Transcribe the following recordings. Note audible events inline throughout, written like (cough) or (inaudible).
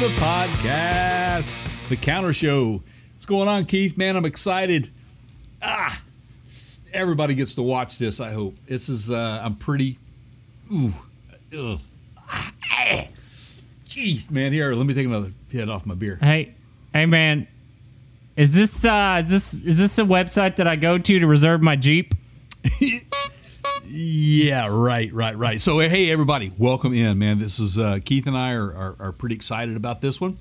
The podcast, the Counter Show. What's going on, Keith? Man, I'm excited. Ah, everybody gets to watch this. I hope this is. Uh, I'm pretty. Ooh, ugh. Ah, ah. Jeez, man. Here, let me take another hit off my beer. Hey, hey, man. Is this uh, is this is this a website that I go to to reserve my Jeep? (laughs) Yeah, right, right, right. So, hey, everybody, welcome in, man. This is uh, Keith and I are, are, are pretty excited about this one.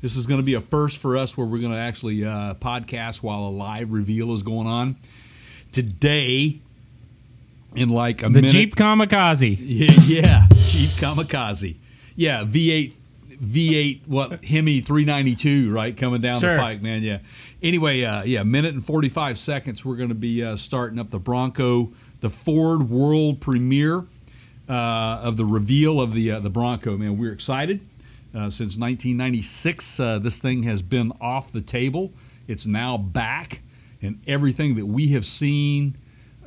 This is going to be a first for us where we're going to actually uh, podcast while a live reveal is going on. Today, in like a The minute. Jeep Kamikaze. (laughs) Yeah, yeah, Jeep Kamikaze. Yeah, V8, V8, what Hemi 392, right, coming down Sure. the pike, man. Yeah. Anyway, uh, yeah, minute and 45 seconds. We're going to be uh, starting up the Bronco, the Ford World Premiere uh, of the reveal of the uh, the Bronco. Man, we're excited. Uh, since 1996, uh, this thing has been off the table. It's now back, and everything that we have seen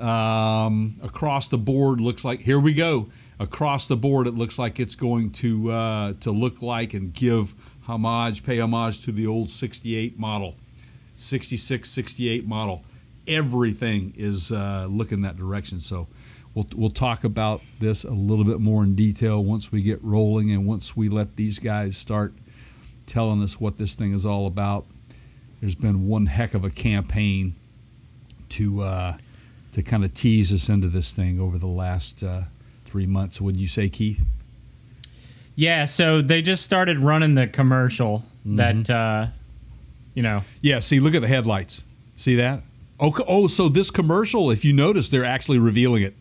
um, across the board looks like here we go across the board it looks like it's going to uh, to look like and give homage pay homage to the old 68 model 66 68 model everything is uh, looking that direction so we'll, we'll talk about this a little bit more in detail once we get rolling and once we let these guys start telling us what this thing is all about there's been one heck of a campaign to uh, to kind of tease us into this thing over the last uh, three months. Would you say, Keith? Yeah, so they just started running the commercial that uh, you know. Yeah. See, look at the headlights. See that? Oh, oh. So this commercial, if you notice, they're actually revealing it.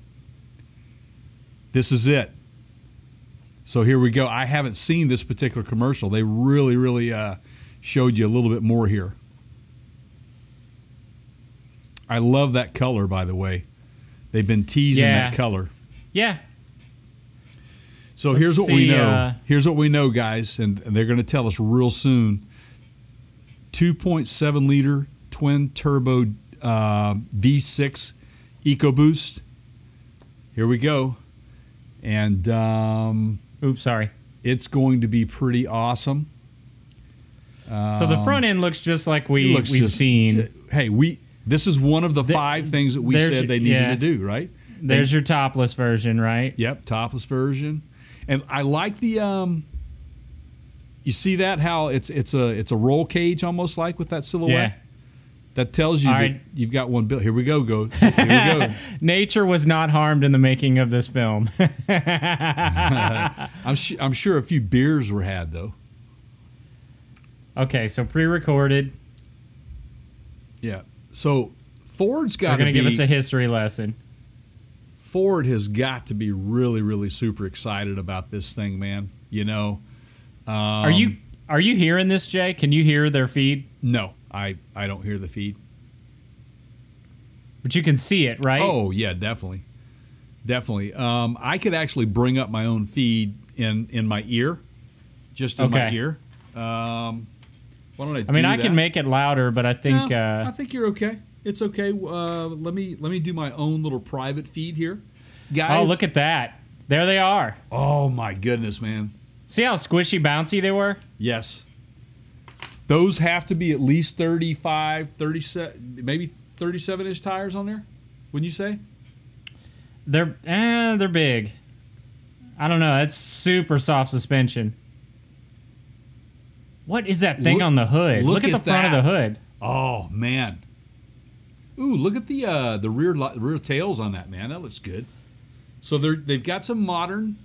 This is it. So here we go. I haven't seen this particular commercial. They really, really uh, showed you a little bit more here. I love that color, by the way. They've been teasing Yeah. that color. Yeah. So Let's here's what we know. uh, here's what we know, guys, and, and they're going to tell us real soon. 2.7 liter twin turbo uh, V6 EcoBoost. Here we go, and um, Oops, sorry. it's going to be pretty awesome. So the front end looks just like we we've just- seen. Hey, we this is one of the Th- five things that we said they needed yeah. to do, right? There's your topless version, right? Yep, topless version. And I like the um you see that how it's it's a it's a roll cage almost like with that silhouette. Yeah. That tells you All that right. you've got one bill. Here we go, go. Here we go. (laughs) Nature was not harmed in the making of this film. (laughs) I'm su- I'm sure a few beers were had though. okay, so pre-recorded. Yeah. So Ford's got to going be to give us a history lesson. Ford has got to be really really super excited about this thing, man. You know. Um, Are you are you hearing this, Jay? Can you hear their feed? No, I I don't hear the feed. But you can see it, right? Oh yeah, definitely, definitely. Um, I could actually bring up my own feed in in my ear, just in my ear. Um, why don't I? I mean, I that? can make it louder, but I think No, uh, I think you're okay. It's okay. Uh, let me let me do my own little private feed here, guys. oh, look at that. There they are. Oh my goodness, man. See how squishy bouncy they were? Yes. Those have to be at least 35, 37, maybe 37 inch tires on there. Wouldn't you say? They're eh, they're big. I don't know. That's super soft suspension. What is that thing Look- on the hood? look Look, at, at the front of the hood. Oh man. Ooh, look at the uh, the rear rear tails on that man. That looks good. So they're they've got some modern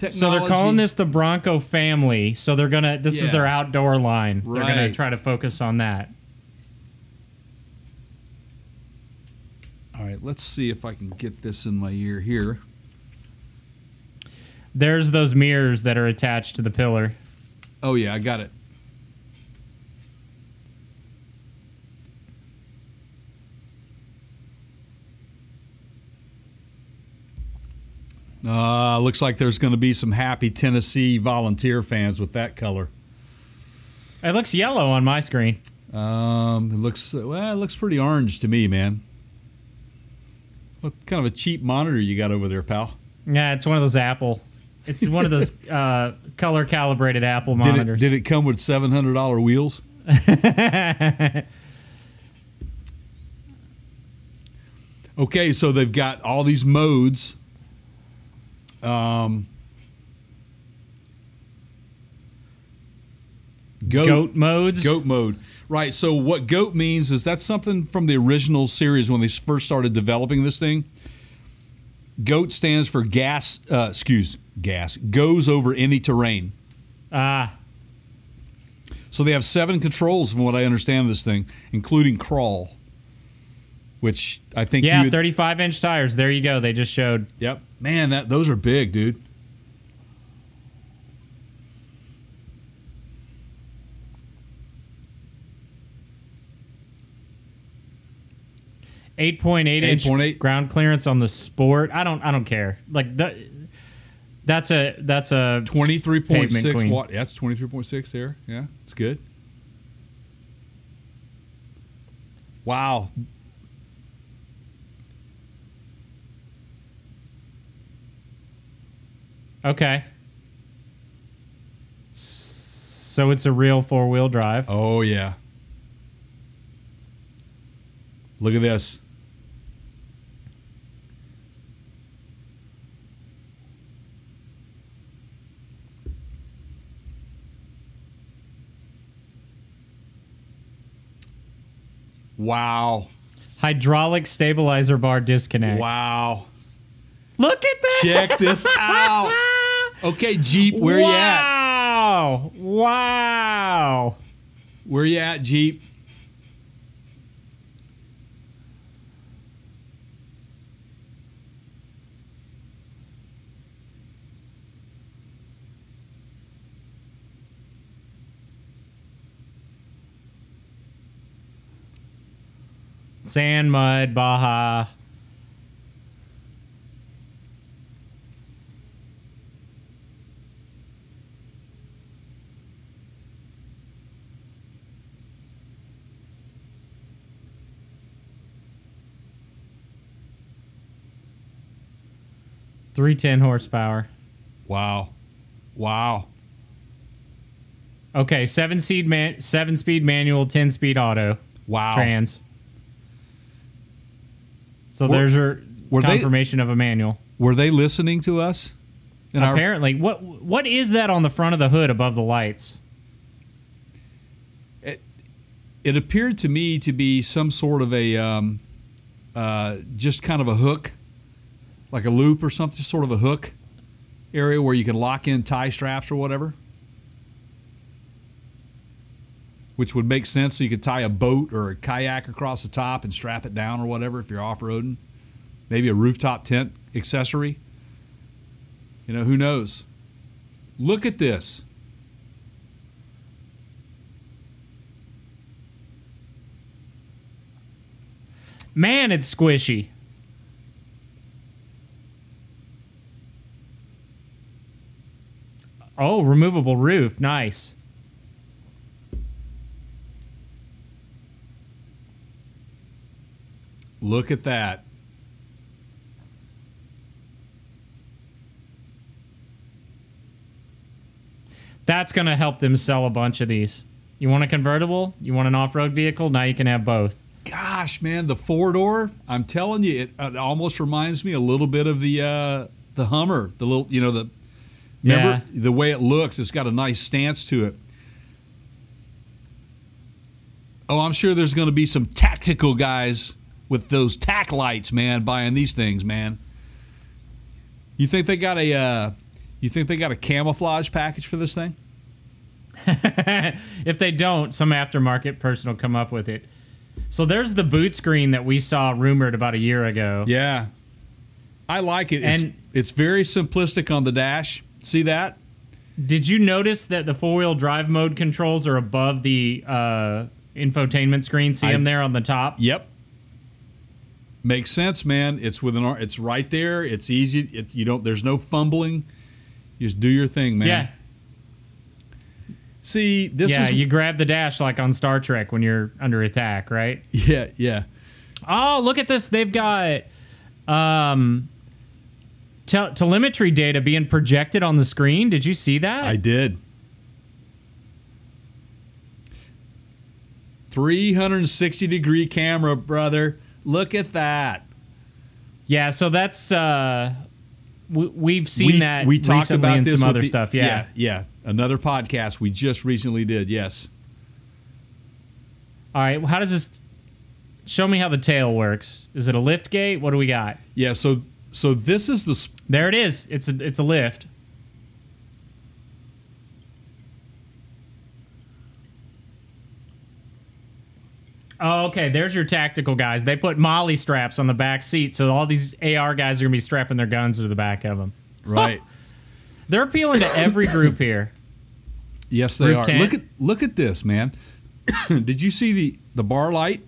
technology. So they're calling this the Bronco family. So they're gonna. This Yeah. is their outdoor line. They're gonna Right. try to focus on that. All right, let's see if I can get this in my ear here. There's those mirrors that are attached to the pillar. Oh yeah, I got it. Uh, looks like there's going to be some happy Tennessee volunteer fans with that color. It looks yellow on my screen. Um, it looks well, it looks pretty orange to me, man. What kind of a cheap monitor you got over there, pal? Yeah, it's one of those Apple It's one of those (laughs) uh, color calibrated Apple Did it, monitors. did it come with seven hundred dollar wheels? (laughs) okay, so they've got all these modes. Um, goat, Goat modes. goat mode, right? So what goat means is that's something from the original series when they first started developing this thing. Goat stands for gas. Uh, excuse gas goes over any terrain. Ah, So they have seven controls, from what I understand of this thing, including crawl, which I think yeah, 35 inch tires. There you go. They just showed. Yep, man, that those are big, dude. Eight point eight inch 8.8. ground clearance on the Sport. I don't. I don't care. Like that. That's a. That's a twenty three point six point Pavement six queen. watt. It's twenty three point six there. Yeah, it's good. Wow. Okay. So it's a real four wheel drive. Oh yeah. Look at this. Wow. Hydraulic stabilizer bar disconnect. Wow. Look at that. Check this out. (laughs) Okay, Jeep, where you at? Wow. Wow. Where you at, Jeep? Sand, mud, Baja. Three ten horsepower. Wow. Wow. Okay, seven speed man, seven speed manual, ten speed auto, Wow. trans. So Were- there's your were they- confirmation of a manual. Were they listening to us? In our- Apparently, what what is that on the front of the hood above the lights? it, it appeared to me to be some sort of a um, uh, just kind of a hook, like a loop or something, sort of a hook area where you can lock in tie straps or whatever. Which would make sense so you could tie a boat or a kayak across the top and strap it down or whatever if you're off roading. Maybe a rooftop tent accessory. You know, who knows? Look at this. Man, it's squishy. Oh, removable roof. Nice. Look at that. That's going to help them sell a bunch of these. You want a convertible? You want an off road vehicle? Now you can have both. Gosh, man, the four door. I'm telling you, it, it almost reminds me a little bit of the uh, the Hummer. The little, you know, the remember the way it looks. It's got a nice stance to it. Oh, I'm sure there's going to be some tactical guys with those tack lights, man, buying these things, man. You think they got a uh, you think they got a camouflage package for this thing? (laughs) if they don't, some aftermarket person will come up with it. So there's the boot screen that we saw rumored about a year ago. Yeah, I like it. It's, And- it's very simplistic on the dash. See that? Did you notice that the four wheel drive mode controls are above the uh, infotainment screen? See I- them there on the top? Yep. Makes sense, man. It's within our. It's right there. It's easy. It, you don't. There's no fumbling. You just do your thing, man. Yeah. See, this yeah, is. you grab the dash like on Star Trek when you're under attack, right? (laughs) yeah, yeah. Oh, look at this. They've got um tel- telemetry data being projected on the screen. Did you see that? I did. 360 degree camera, brother. Look at that. yeah, so that's uh we, we've seen we, that we talked about in this some other the- stuff. Yeah. yeah, yeah. Another podcast we just recently did. Yes. All right, well, how does this show me how the tail works? Is it a lift gate? What do we got? Yeah. So so this is the sp- There it is. It's a it's a lift. Oh, okay. There's your tactical guys. They put MOLLE straps on the back seat, so all these AR guys are gonna be strapping their guns to the back of them. right. (laughs) They're appealing to every group here. yes, they Roof are. tent. Look at look at this, man. (coughs) did you see the the bar light?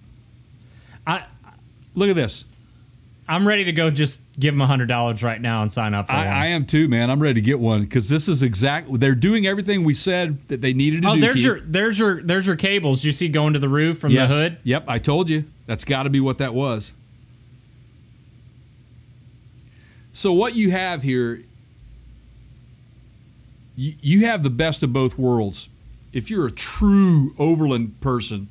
I Look at this. I'm ready to go. Just give them hundred dollars right now and sign up for I, one. I am too, man. I'm ready to get one because this is exact. They're doing everything we said that they needed to oh, do. there's Keith. your there's your there's your cables. Do you see going to the roof from Yes. the hood? Yep, I told you. That's got to be what that was. So what you have here, you, you have the best of both worlds. If you're a true overland person,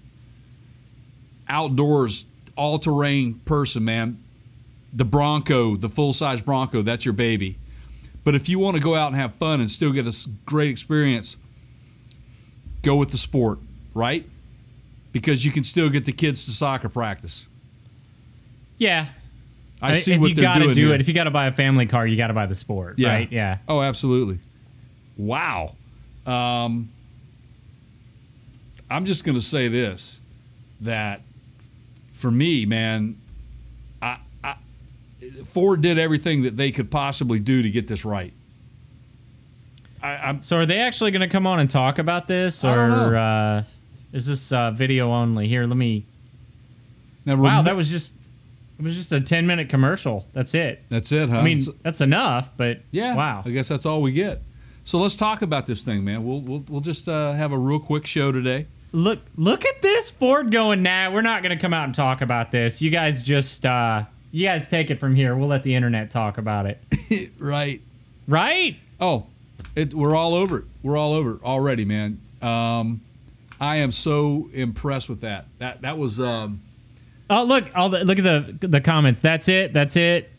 outdoors, all-terrain person, man, the Bronco, the full-size Bronco, that's your baby. But if you want to go out and have fun and still get a great experience, go with the sport, right? because you can still get the kids to soccer practice. Yeah. I see if what you they're gotta doing do here. it, if you got to buy a family car, you got to buy the sport, yeah. right? Yeah. Oh, absolutely. Wow. Um, I'm just going to say this: that for me, man, Ford did everything that they could possibly do to get this right. I, I'm So are they actually going to come on and talk about this, or uh, is this uh, video only? Here, let me. now Wow, rem- that was just it was just a ten minute commercial. That's it. that's it, huh? I mean, So- that's enough, but Yeah. wow. I guess that's all we get. So let's talk about this thing, man. We'll we'll, we'll just uh, have a real quick show today. Look, look at this Ford going. Nah, we're not going to come out and talk about this. You guys just, uh, you guys take it from here. We'll let the internet talk about it. (laughs) right. Right? Oh, it, we're all over it. We're all over it already, man. Um, I am so impressed with that. That that was. Um, Oh, look! All the, look at the the comments. That's it. That's it.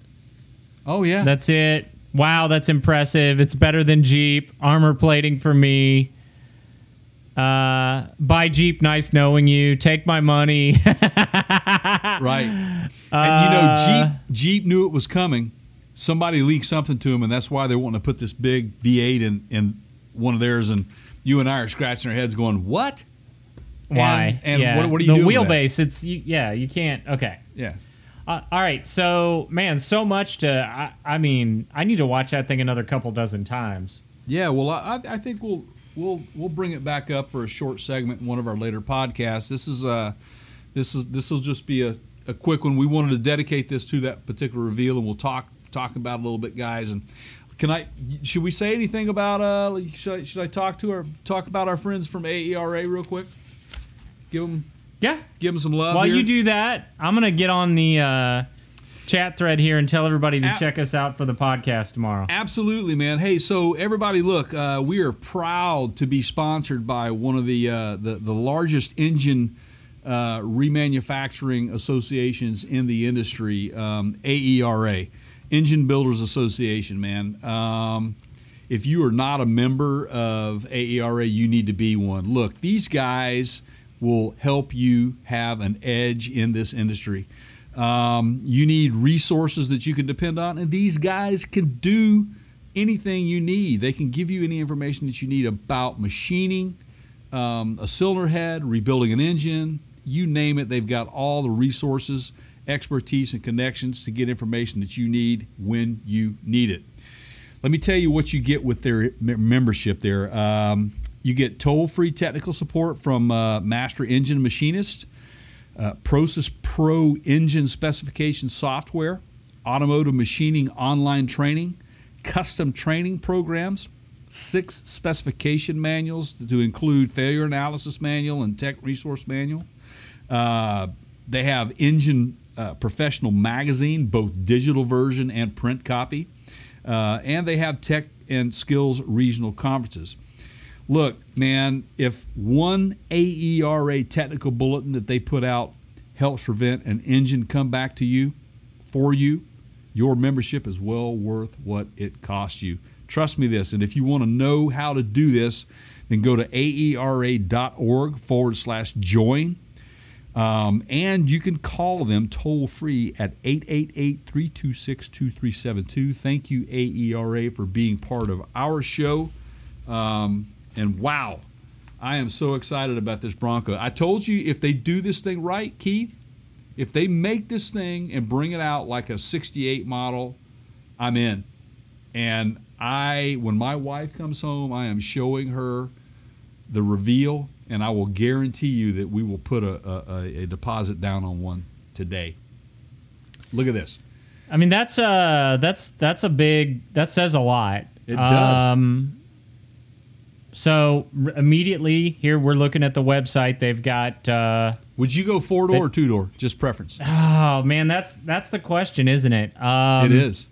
oh yeah. That's it. Wow, that's impressive. It's better than Jeep. Armor plating for me. Uh, buy Jeep. Nice knowing you. Take my money. (laughs) right. And you know, Jeep Jeep knew it was coming. Somebody leaked something to them, and that's why they want to put this big V8 in in one of theirs. And you and I are scratching our heads, going, "What? Why? And- and yeah. what- what are you the doing that? wheelbase? It's you, yeah. You can't. Okay. Yeah." Uh, all right. So man, so much to. I, I mean, I need to watch that thing another couple dozen times. Yeah, well, I, I think we'll we'll we'll bring it back up for a short segment in one of our later podcasts. This is uh this is this will just be a, a quick one. We wanted to dedicate this to that particular reveal, and we'll talk talk about it a little bit, guys. And can I? Should we say anything about? Uh, should I, should I talk to our talk about our friends from AERA real quick? Give them Yeah. give them some love. While here. you do that, I'm gonna get on the uh, chat thread here and tell everybody to Ab- check us out for the podcast tomorrow. Absolutely, man. Hey, so everybody, look, uh, we are proud to be sponsored by one of the uh, the, the largest engine uh, remanufacturing associations in the industry, um, AERA, Engine Builders Association. Man, um, if you are not a member of AERA, you need to be one. Look, these guys will help you have an edge in this industry. Um, you need resources that you can depend on, and these guys can do anything you need. They can give you any information that you need about machining, um, a cylinder head, rebuilding an engine, you name it. They've got all the resources, expertise, and connections to get information that you need when you need it. Let me tell you what you get with their membership there. Um, you get toll free technical support from uh, Master Engine Machinist, uh, Process Pro engine specification software, automotive machining online training, custom training programs, six specification manuals to include failure analysis manual and tech resource manual. Uh, they have Engine uh, Professional Magazine, both digital version and print copy. uh, and they have tech and skills regional conferences. Look, man, if one AERA technical bulletin that they put out helps prevent an engine come back to you for you, your membership is well worth what it costs you. Trust me this. And if you want to know how to do this, then go to aera.org forward slash join. Um, and you can call them toll free at 888 326 2372. Thank you, AERA, for being part of our show. Um, and wow, I am so excited about this Bronco. I told you if they do this thing right, Keith, if they make this thing and bring it out like a 68 model, I'm in. And I, when my wife comes home, I am showing her the reveal, and I will guarantee you that we will put a, a, a deposit down on one today. Look at this. I mean, that's uh that's that's a big that says a lot. It does. Um, so r- immediately here we're looking at the website. They've got. Uh, Would you go four door or two door? Just preference. oh man, that's that's the question, isn't it? Um, it is.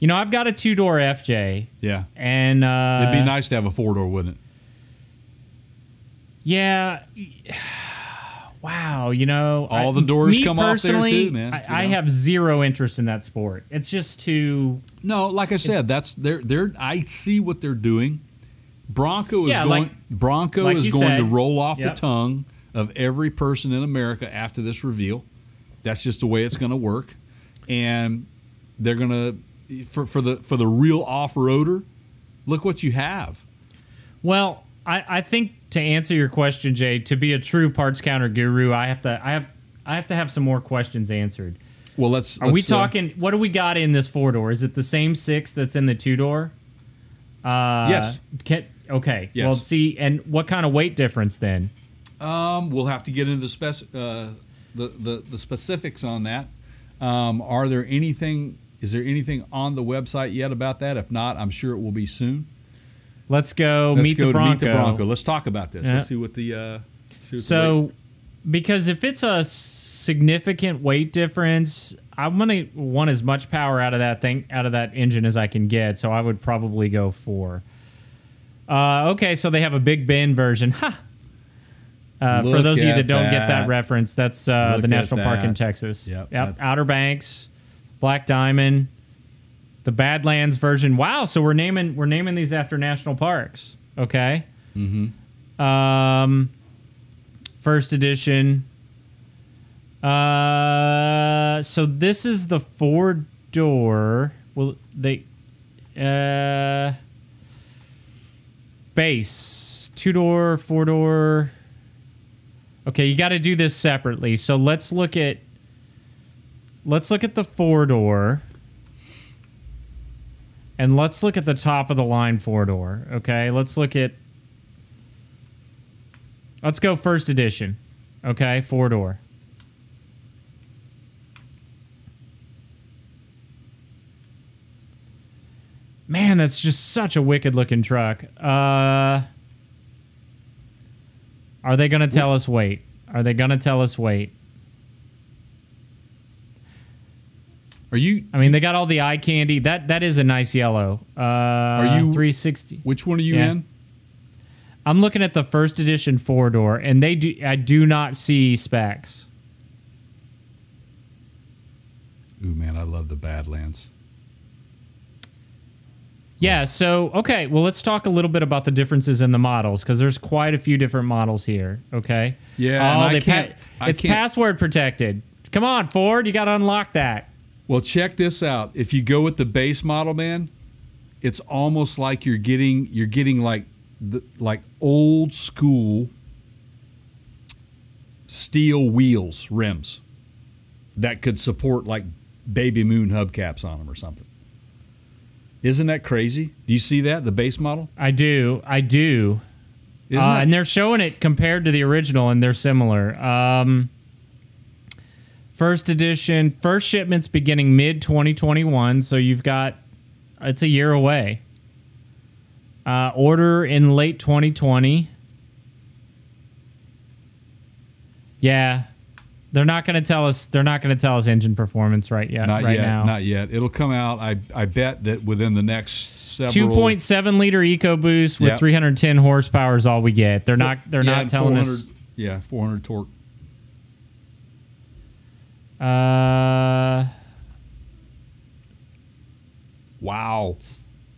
You know, I've got a two door FJ, Yeah. and uh, It'd be nice to have a four door, wouldn't it? Yeah. (sighs) Wow, you know, All the doors come off there, too, man, I, I have zero interest in that sport. It's just too. No, like I said, that's they're they're. I see what they're doing. Bronco is Yeah, going. like- Bronco like is going to roll off Yep. the tongue of every person in America after this reveal. That's just the way it's going to work, and they're going to for for the for the real off roader. Look what you have. Well, I, I think to answer your question, Jay, to be a true parts counter guru, I have to I have I have to have some more questions answered. Well, let's. Are we let's, uh, talking? what do we got in this four door? Is it the same six that's in the two door? Uh, Yes. Can, okay. Yes. Well, see, and what kind of weight difference then? Um, we'll have to get into the spec, uh, the, the the specifics on that. Um, are there anything? Is there anything on the website yet about that? If not, I'm sure it will be soon. Let's go Let's meet go the meet the Bronco. Let's talk about this. Yeah. Let's see what the. Uh, see what the So, because if it's a significant weight difference, I'm gonna want as much power out of that thing, out of that engine as I can get. So I would probably go four. Uh, okay, so they have a Big Bend version. (laughs) Ha. Uh, for those of you that don't get that that. reference, that's uh, the national park in. Texas. Yep, Yep. Outer Banks, Black Diamond, the Badlands version. Wow. So we're naming we're naming these after national parks. Okay. Mm-hmm. Um, first edition. Uh, so this is the four door. Well, they uh base two door, four door. Okay, you got to do this separately. So let's look at let's look at the four door. And let's look at the top of the line four door. Okay, let's look at Let's go first edition. Okay, four door. Man, that's just such a wicked looking truck. Uh Are they going to tell us weight? Are they going to tell us weight? Are you? I mean, they got all the eye candy. That that is a nice yellow. Uh Are you- 360? Which one are you Yeah. in? I'm looking at the first edition four door, and they do. I do not see specs. Ooh man, I love the Badlands. Yeah. So okay. Well, let's talk a little bit about the differences in the models because there's quite a few different models here. Okay. Yeah, Oh, I they can't- I it's can't- password protected. Come on, Ford. You got to unlock that. Well, check this out. If you go with the base model, man, it's almost like you're getting you're getting like the like old school steel wheels rims that could support like baby moon hubcaps on them or something. Isn't that crazy? Do you see that the base model? I do. I do. Uh, and they're showing it compared to the original, and they're similar. Um, first edition, first shipments beginning mid 2021, so you've got it's a year away. Uh, order in late 2020. Yeah, They're not going to tell us. They're not going to tell us engine performance right yet. Not right yet. now. Not yet. It'll come out. I I bet that within the next several. Two point seven liter EcoBoost with Yep. 310 horsepower is all we get. They're not. They're Yeah, not telling us. Yeah, 400 torque. Uh, Wow.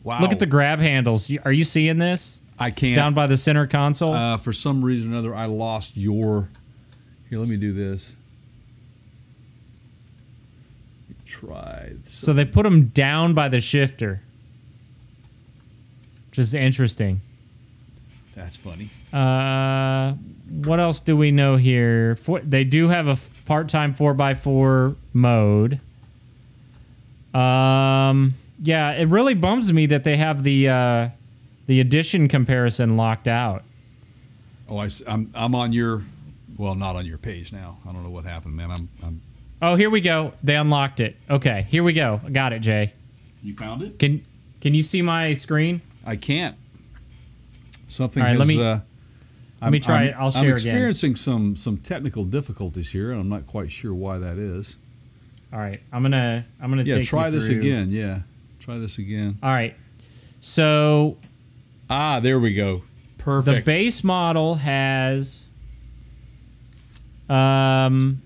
Wow. look at the grab handles. Are you seeing this I can't. down by the center console? Uh, for some reason or another, I lost your. Here, let me do this. Try. so they put them down by the shifter, which is interesting. That's funny. Uh, what else do we know here? For, they do have a f- part-time four x four mode. Um, yeah, it really bums me that they have the uh, the edition comparison locked out. Oh, I, am I'm on your. Well, not on your page now. I don't know what happened, man. I'm. I'm Oh, here we go. They unlocked it. Okay, here we go. I got it, Jay. you found it? Can can you see my screen? I can't. Something All right, has. let me- uh, let me try I'm- it. I'll share I'm share again. experiencing some some technical difficulties here, and I'm not quite sure why that is. All right, I'm gonna I'm gonna Yeah, take try this through- again. Yeah, try this again. All right, so Ah, there we go. Perfect. The base model has um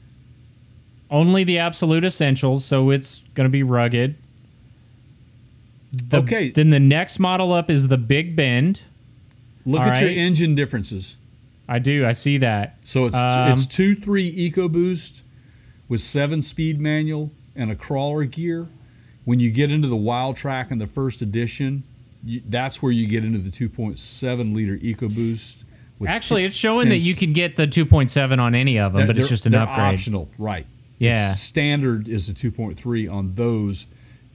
only the absolute essentials, so it's going to be rugged. The- Okay. Then the next model up is the Big Bend. Look all at your engine differences. I do. I see that. So it's Um, it's two three EcoBoost with seven speed manual and a crawler gear. When you get into the Wildtrak in the first edition, you, that's where you get into the 2.7 liter EcoBoost. With Actually, it's showing that you can get the 2.7 on any of them, but it's just an upgrade. optional, right? Yeah. It's standard is the 2.3 on those,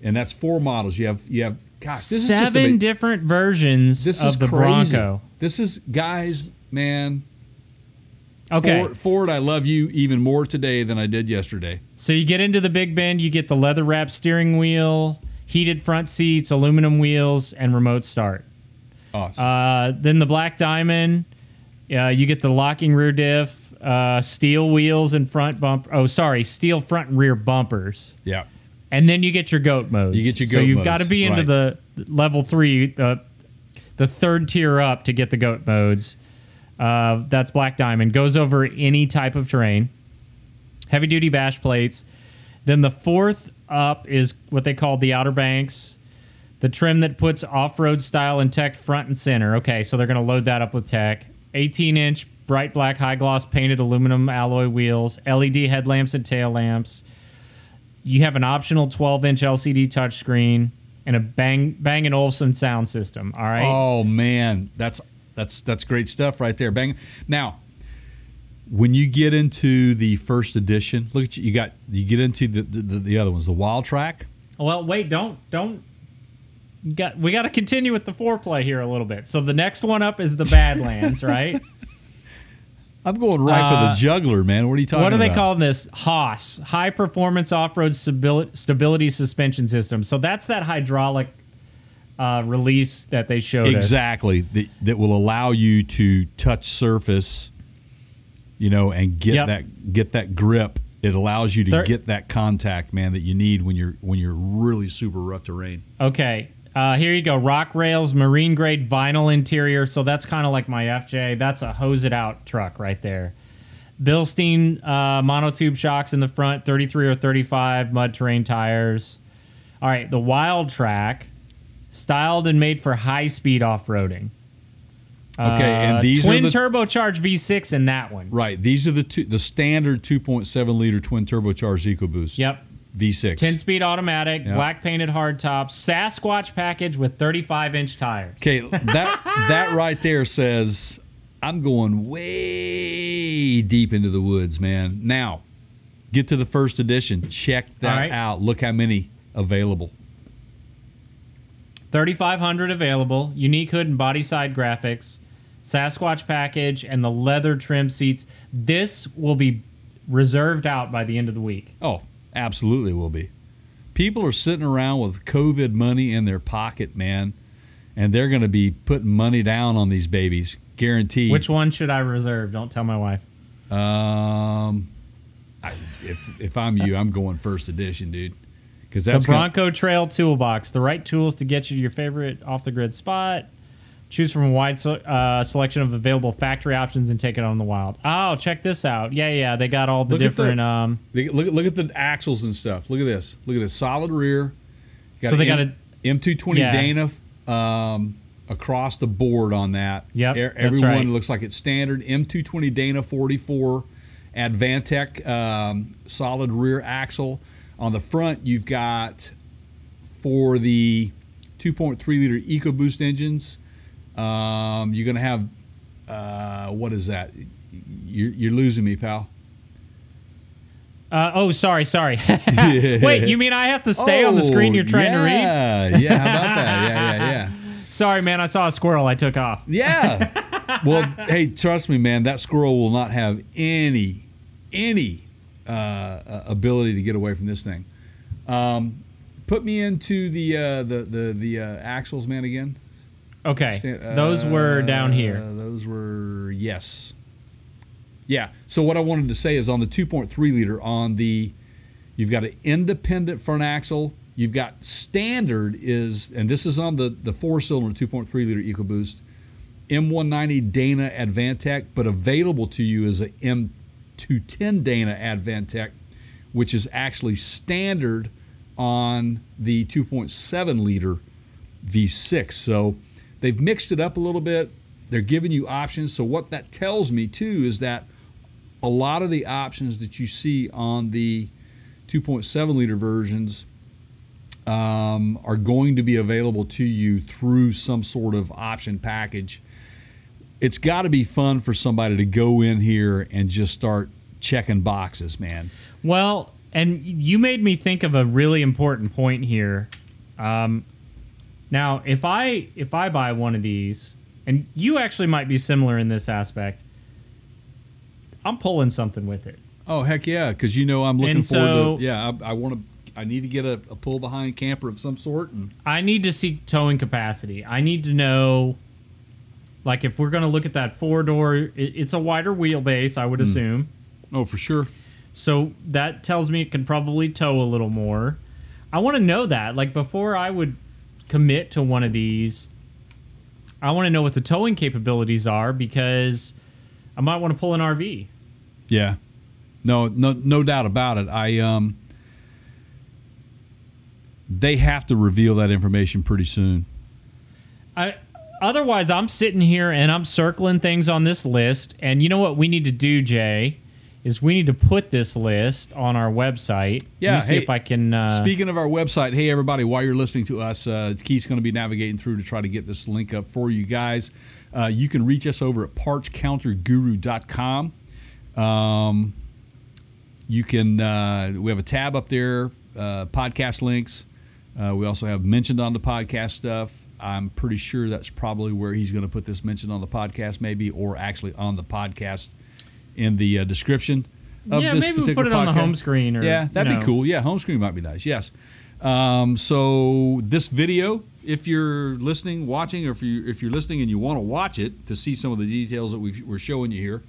and that's four models. You have you have gosh, this is just Seven different versions This of is the crazy. Bronco. This is guys, man. Okay. Ford, Ford, I love you even more today than I did yesterday. So you get into the Big Bend, you get the leather wrapped steering wheel, heated front seats, aluminum wheels, and remote start. Awesome. Uh, then the Black Diamond, uh, you get the locking rear diff, uh, steel wheels and front bump. Oh, sorry, steel front and rear bumpers. yeah. And then you get your goat modes. You get your goat. So you've got to be into right. the level three, the the third tier up to get the goat modes. Uh, that's Black Diamond. Goes over any type of terrain. Heavy duty bash plates. Then the fourth up is what they call the Outer Banks. The trim that puts off road style and tech front and center. Okay, so they're going to load that up with tech. 18 inch bright black high gloss painted aluminum alloy wheels, LED headlamps and tail lamps. You have an optional 12 inch LCD touchscreen and a Bang Bang and Olufsen sound system. All right. Oh man, that's that's that's great stuff right there. Bang. Now, when you get into the first edition, look at you. You got you get into the the, the other ones, the Wildtrak. Well, wait, don't don't. Got we got to continue with the foreplay here a little bit. So the next one up is the Badlands, (laughs) right? I'm going right for Uh, the juggler, man. What are you talking about? what do they call this? HOSS, high performance off road stability, suspension system. So that's that hydraulic uh, release that they showed us. Exactly. That, that will allow you to touch surface, you know, and get Yep. that get that grip. It allows you to There- get that contact, man, that you need when you're when you're really super rough terrain. Okay. Uh, here you go. Rock rails, marine grade vinyl interior. So that's kind of like my FJ. That's a hose it out truck right there. Bilstein uh, monotube shocks in the front, 33 or 35 mud terrain tires. All right, the Wildtrak, styled and made for high speed off roading. Okay, and these twin are the turbocharged V6 in that one. right. These are the two, the standard 2.7 liter twin turbocharged EcoBoost. Yep. V6. 10 speed automatic, Yep. black painted hardtop, Sasquatch package with 35 inch tires. Okay, that (laughs) that right there says I'm going way deep into the woods, man. Now, get to the first edition. Check that right. out. Look how many available. 3500 available, unique hood and body side graphics, Sasquatch package, and the leather trim seats. This will be reserved out by the end of the week. Oh, absolutely will be. People are sitting around with COVID money in their pocket, man, and they're going to be putting money down on these babies, guaranteed. Which one should I reserve? Don't tell my wife. Um, I, if if I'm you, I'm going first edition, dude. Because The that's gonna- Bronco Trail Toolbox, the right tools to get you to your favorite off the grid spot. Choose from a wide uh, selection of available factory options and take it on the wild. Oh, check this out. Yeah, yeah, they got all the Look at the- different. um, Look, look, look at the axles and stuff. Look at this. Look at this solid rear. So they an got M- M220 Yeah. Dana um, across the board on that. Yep, E- everyone right. looks like it's standard. M220 Dana 44 AdvanTEK um, solid rear axle. On the front, you've got for the 2.3 liter EcoBoost engines. Um, you're going to have uh, what is that? You're, you're losing me, pal. uh, oh, sorry, sorry. (laughs) (laughs) Wait, you mean I have to stay on the screen you're trying to read? yeah, Yeah, how about that? Yeah, yeah, (laughs) yeah. Sorry, man, I saw a squirrel. I took off. Yeah. well, hey, trust me, man. That squirrel will not have any, any uh, uh, ability to get away from this thing. Um, put me into the uh, the the the uh, axles, man. Again. Okay, Stand- those were down uh, here. Those were yes. Yeah. So what I wanted to say is on the 2.3 liter on the, you've got an independent front axle. You've got standard is, and this is on the the four cylinder 2.3 liter EcoBoost, M190 Dana AdvanTEK, but available to you is a M210 Dana AdvanTEK, which is actually standard on the 2.7 liter V6. So they've mixed it up a little bit. They're giving you options. So what that tells me too is that a lot of the options that you see on the 2.7 liter versions um, are going to be available to you through some sort of option package. It's got to be fun for somebody to go in here and just start checking boxes, man. Well, and you made me think of a really important point here. Um, now, if I if I buy one of these, and you actually might be similar in this aspect, I'm pulling something with it. Oh heck yeah! Because you know I'm looking And forward so- to. Yeah, I, I want to. I need to get a, a pull behind camper of some sort, and I need to see towing capacity. I need to know, like, if we're going to look at that four door, it, it's a wider wheelbase, I would hmm. assume. oh for sure. So that tells me it can probably tow a little more. I want to know that. Like before I would commit to one of these, I want to know what the towing capabilities are because I might want to pull an RV. Yeah. No, no, no doubt about it. I um, they have to reveal that information pretty soon. I otherwise I'm sitting here and I'm circling things on this list and you know what we need to do, Jay, is we need to put this list on our website. Yeah, Let me see hey, if I can uh, Speaking of our website, hey everybody, while you're listening to us, uh, Keith's going to be navigating through to try to get this link up for you guys. Uh, you can reach us over at partscounterguru.com. Um, you can uh, we have a tab up there, uh, podcast links. Uh, we also have mentioned on the podcast stuff. I'm pretty sure that's probably where he's going to put this mentioned on the podcast, maybe, or actually on the podcast in the uh, description. Of Yeah, this maybe we put particular it on the home screen or, yeah, that'd know. be cool. Yeah, home screen might be nice. Yes. Um, so this video, if you're listening, watching, or if you if you're listening and you want to watch it to see some of the details that we've, we're showing you here,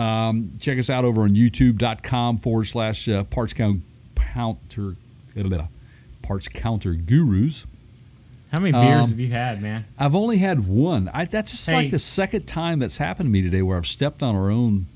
um, check us out over on YouTube.com forward slash uh, parts count counter parts counter gurus. How many beers um, have you had, man? I've only had one. I, that's just Hey. like the second time that's happened to me today where I've stepped on our own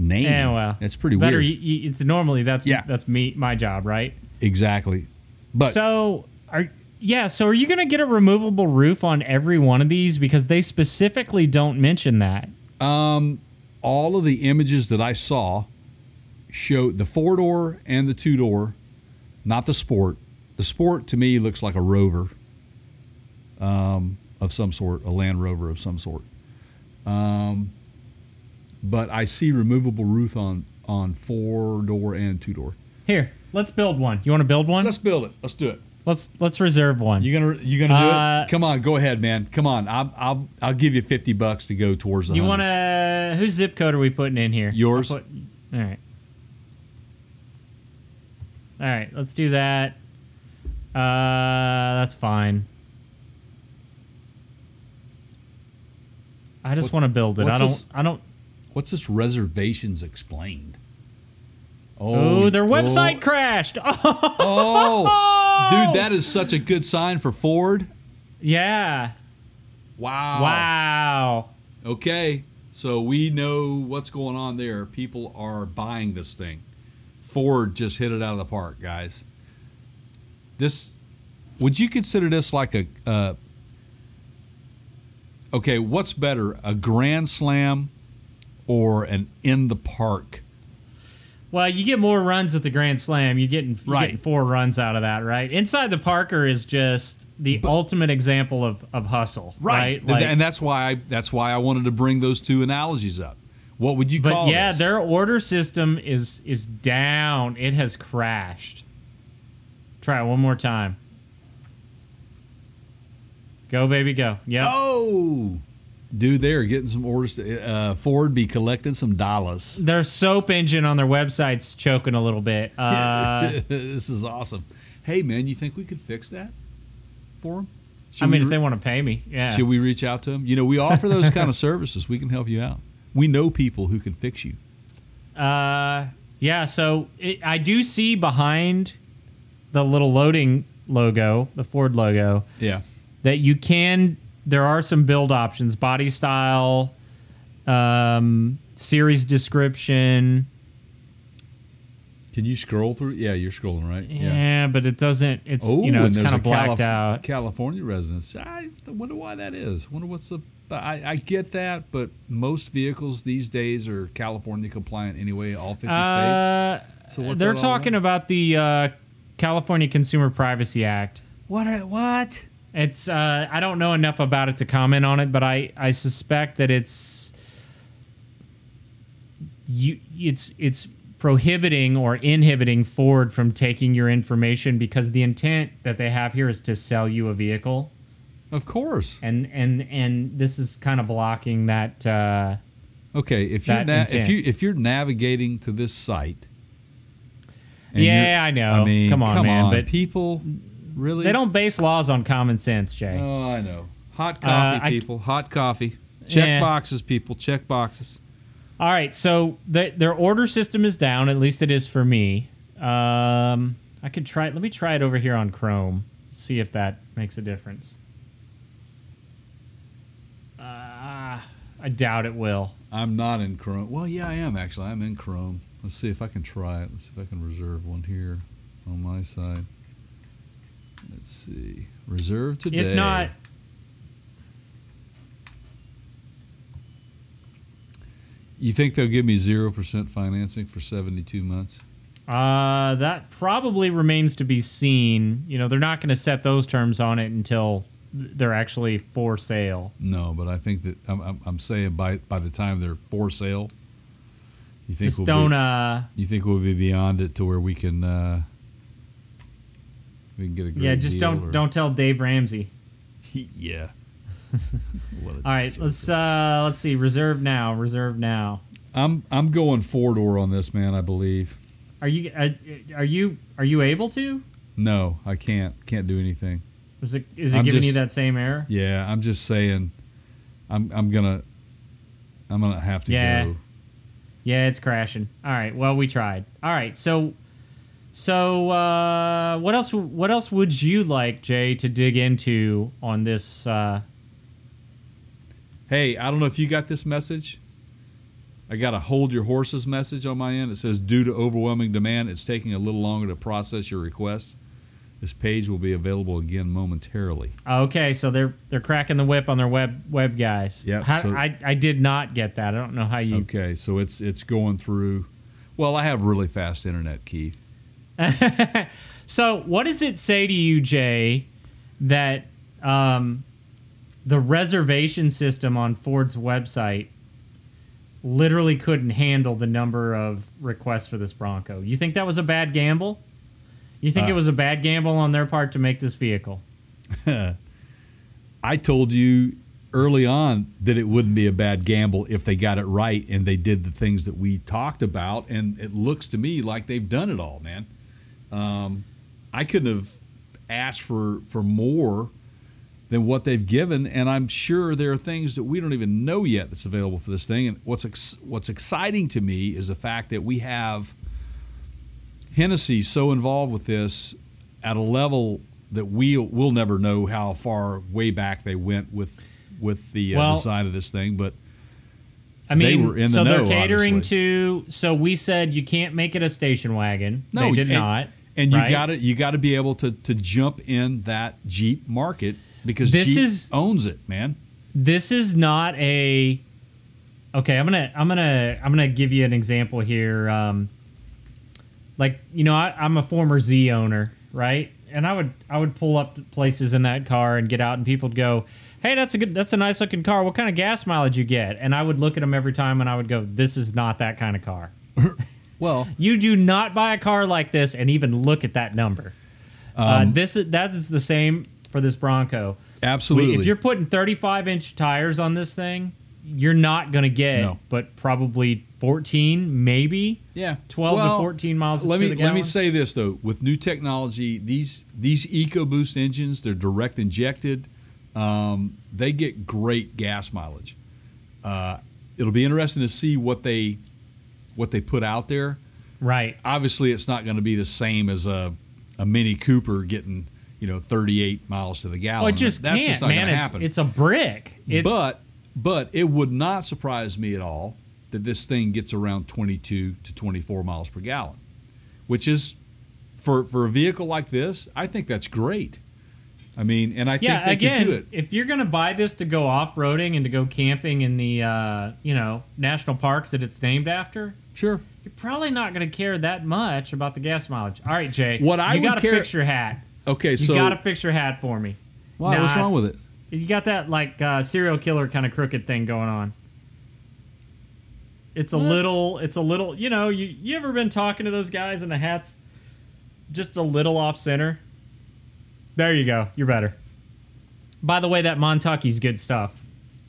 name. Yeah, well, it's pretty better. weird. You, it's normally that's Yeah. that's me my job, right? exactly. But So are yeah. So are you gonna get a removable roof on every one of these because they specifically don't mention that? Um, all of the images that I saw showed the four door and the two door, not the sport. The sport to me looks like a rover um, of some sort, a Land Rover of some sort. Um, but I see removable roof on on four door and two door. Here, let's build one. You want to build one? Let's build it. Let's do it. let's let's reserve one. You gonna you gonna do Uh, it? Come on, go ahead, man. Come on. I'll I'll I'll give you fifty bucks to go towards the. You want to? Whose zip code are we putting in here? Yours. Put- all right. All right. Let's do that. Uh, that's fine. I just want to build it. I don't. this? I don't. What's this reservations explained? Oh, their oh, website crashed. (laughs) Oh, dude, that is such a good sign for Ford. yeah. Wow. Wow. Okay, so we know what's going on there. People are buying this thing. Ford just hit it out of the park, guys. This, would you consider this like a? Uh, okay, what's better, a grand slam or an in the park? Well, you get more runs with the Grand Slam. You're getting, you're Right. getting four runs out of that, right? Inside the Parker is just the ultimate example of, of hustle, right? Th- Like, and that's why I, that's why I wanted to bring those two analogies up. What would you call but call yeah, this? their order system is is down. It has crashed. Try it one more time. Go, baby, go. Yep. Oh, dude, they're getting some orders. To, uh, Ford be collecting some dollars. Their soap engine on their website's choking a little bit. (laughs) Uh, this is awesome. Hey, man, you think we could fix that for them? I mean, if they want to pay me, yeah. should we reach out to them? You know, we offer those (laughs) kind of services. We can help you out. We know people who can fix you. Uh, yeah. So it, I do see behind the little loading logo, the Ford logo, Yeah. that you can. There are some build options: body style, um, series description. Can you scroll through? Yeah, you're scrolling, right? Yeah, yeah. but it doesn't. It's Oh, you know, it's kind of blacked Calif- out. California residence. I wonder why that is. Wonder what's the. I, I get that, but most vehicles these days are California compliant anyway. All 50 states. Uh, So what's they're talking about? about the uh, California Consumer Privacy Act. What? are- What? It's uh, I don't know enough about it to comment on it, but I, I suspect that it's you it's it's prohibiting or inhibiting Ford from taking your information because the intent that they have here is to sell you a vehicle, Of course. and and and this is kind of blocking that. Uh, Okay, if you're na- if you if you're navigating to this site, Yeah, I know. I mean, Come on, man, but- people really they don't base laws on common sense, Jay. Oh, I know. Hot coffee, Uh, I- people. Hot coffee. Check Yeah. boxes, people. Check boxes. All right, so the, their order system is down. At least it is for me. Um, I could try. it. Let me try it over here on Chrome. See if that makes a difference. Uh, I doubt it will. I'm not in Chrome. Well, yeah, I am actually. I'm in Chrome. Let's see if I can try it. Let's see if I can reserve one here on my side. Let's see. Reserve today. If not, you think they'll give me zero percent financing for 72 months? uh, that probably remains to be seen. You know, they're not going to set those terms on it until they're actually for sale. No, but I think that I'm, I'm, I'm saying by by the time they're for sale, you think Just we'll don't. be, Uh, you think we'll be beyond it to where we can uh, we can get a great yeah, just deal don't or- don't tell Dave Ramsey. (laughs) yeah. (laughs) All right, joke. let's uh let's see. Reserve now. Reserve now. I'm I'm going four door on this man. I believe. Are you are, are you are you able to? No, I can't. Can't do anything. Is it is it I'm giving you that same error? Yeah, I'm just saying. I'm I'm gonna I'm gonna have to Yeah. go. Yeah, it's crashing. All right. Well, we tried. All right. So so uh what else what else would you like, Jay, to dig into on this uh Hey, I don't know if you got this message. I got a hold your horses message on my end. It says due to overwhelming demand, it's taking a little longer to process your request. This page will be available again momentarily. Okay, so they're they're cracking the whip on their web web guys. Yeah, so- I I did not get that. I don't know how you Okay, so it's it's going through. Well, I have really fast internet, Keith. (laughs) So, what does it say to you, Jay, that um, the reservation system on Ford's website literally couldn't handle the number of requests for this Bronco? You think that was a bad gamble? You think Uh, it was a bad gamble on their part to make this vehicle? (laughs) I told you early on that it wouldn't be a bad gamble if they got it right and they did the things that we talked about. And it looks to me like they've done it all, man. Um, I couldn't have asked for for more than what they've given, and I'm sure there are things that we don't even know yet that's available for this thing. And what's ex- what's exciting to me is the fact that we have Hennessy's so involved with this at a level that we'll we'll never know how far way back they went with with the uh, Well- design of this thing, but I They mean, were in the so they're catering obviously. to. So we said you can't make it a station wagon. no, they did not. And you right? got to you got to be able to to jump in that Jeep market because This Jeep is- owns it, man. this is not a okay i'm gonna i'm gonna i'm gonna give you an example here um like you know I, i'm a former z owner right and i would i would pull up places in that car and get out and people would go hey that's a good that's a nice looking car what kind of gas mileage you get and i would look at them every time and i would go this is not that kind of car (laughs) Well, you do not buy a car like this and even look at that number uh, this is that is the same for this bronco absolutely. if you're putting 35 inch tires on this thing, you're not going to get, No. but probably 14, maybe. yeah, 12 to 14 miles Let me let me say this though: with new technology, these these EcoBoost engines, they're direct injected. Um, they get great gas mileage. Uh, it'll be interesting to see what they what they put out there. Right. Obviously, it's not going to be the same as a a Mini Cooper getting you know 38 miles to the gallon. Oh, it just That's can't, just not man. going to It's, happen. it's a brick. It's, but but it would not surprise me at all that this thing gets around 22 to 24 miles per gallon, which is for for a vehicle like this, I think that's great. I mean, and I yeah, think they again, can do it. if you're going to buy this to go off roading and to go camping in the, uh, you know, national parks that it's named after, Sure. you're probably not going to care that much about the gas mileage. All right, Jay. What I you gotta care- fix your hat. Okay, You got to fix your hat for me. why, Nah, what's wrong with it? You got that like uh, serial killer kind of crooked thing going on. It's a little. It's a little. You know, you you ever been talking to those guys and the hats just a little off center? There you go. You're better. By the way, that Montucky's good stuff.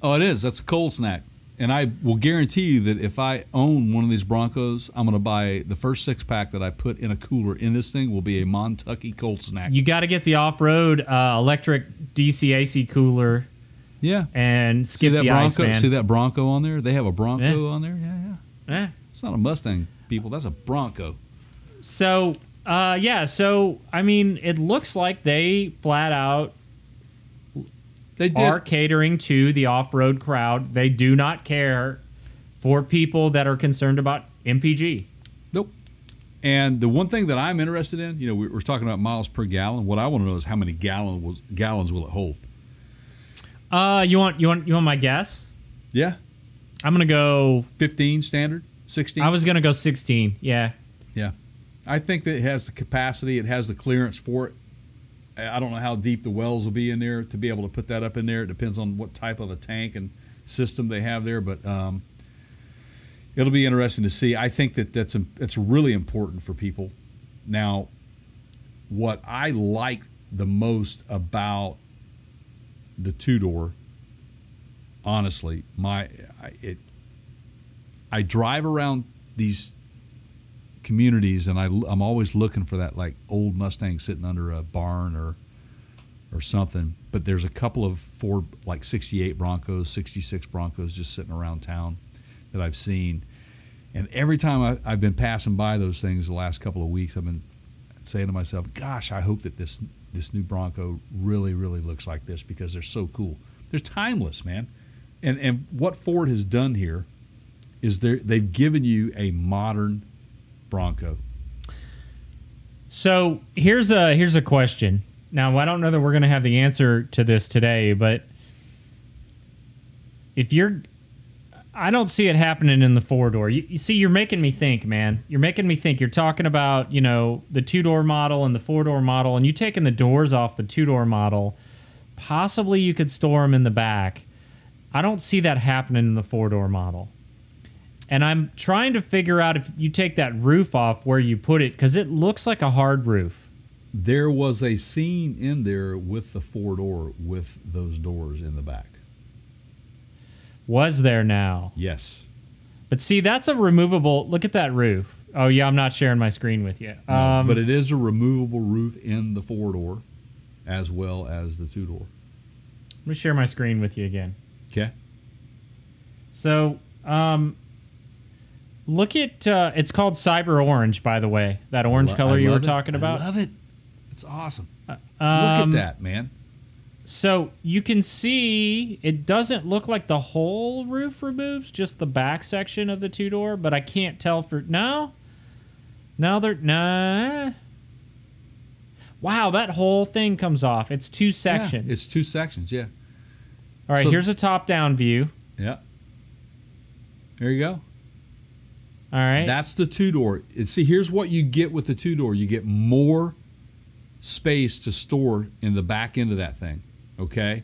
Oh, it is. That's a cold snack. And I will guarantee you that if I own one of these Broncos, I'm going to buy the first six pack that I put in a cooler in this thing will be a Montucky cold snack. You got to get the off road uh, electric DC AC cooler yeah. and See skip that the Bronco? See that Bronco on there? They have a Bronco Yeah. on there? Yeah, yeah. Eh. It's not a Mustang, people. That's a Bronco. So, uh, yeah. So, I mean, it looks like they flat out They did. are catering to the off-road crowd. They do not care for people that are concerned about MPG. Nope. And the one thing that I'm interested in, you know, we- we're talking about miles per gallon. What I want to know is how many gallon was, gallons will it hold? Uh, you want you want you want my guess? Yeah. I'm gonna go. 15 standard? 16? I was gonna go 16. Yeah. I think that it has the capacity, it has the clearance for it. I don't know how deep the wells will be in there to be able to put that up in there. It depends on what type of a tank and system they have there, but um, it'll be interesting to see. I think that that's that's really important for people. Now, what I like the most about the two door, honestly, my I, it I drive around these communities and I, I'm always looking for that like old Mustang sitting under a barn or or something. But there's a couple of Ford like 68 Broncos, 66 Broncos just sitting around town that I've seen. And every time I, I've been passing by those things the last couple of weeks, I've been saying to myself, "Gosh, I hope that this this new Bronco really, really looks like this because they're so cool. They're timeless, man." And and what Ford has done here is they they've given you a modern Bronco. So here's a here's a question. Now I don't know that we're gonna have the answer to this today, but if you're, I don't see it happening in the four door. You, you see, you're making me think, man. You're making me think. You're talking about you know the two door model and the four door model, and you taking the doors off the two door model. Possibly you could store them in the back. I don't see that happening in the four door model. And I'm trying to figure out if you take that roof off where you put it because it looks like a hard roof. There was a scene in there with the four door with those doors in the back. Was there now? Yes. But see, that's a removable. Look at that roof. Oh yeah, I'm not sharing my screen with you. Um, but it is a removable roof in the four door as well as the two door. let me share my screen with you again. Okay. So, um, Look at uh, it's called Cyber Orange, by the way. That orange Lo- color I you were it. talking about. I love it. It's awesome. Look Um, at that, man. So you can see it doesn't look like the whole roof removes, just the back section of the two door. But I can't tell for no. Now they're nah. Wow, that whole thing comes off. It's two sections. Yeah, it's two sections. Yeah. All right, so- here's a top down view. Yeah. There you go. All right. That's the two door. See, here's what you get with the two door. You get more space to store in the back end of that thing. Okay.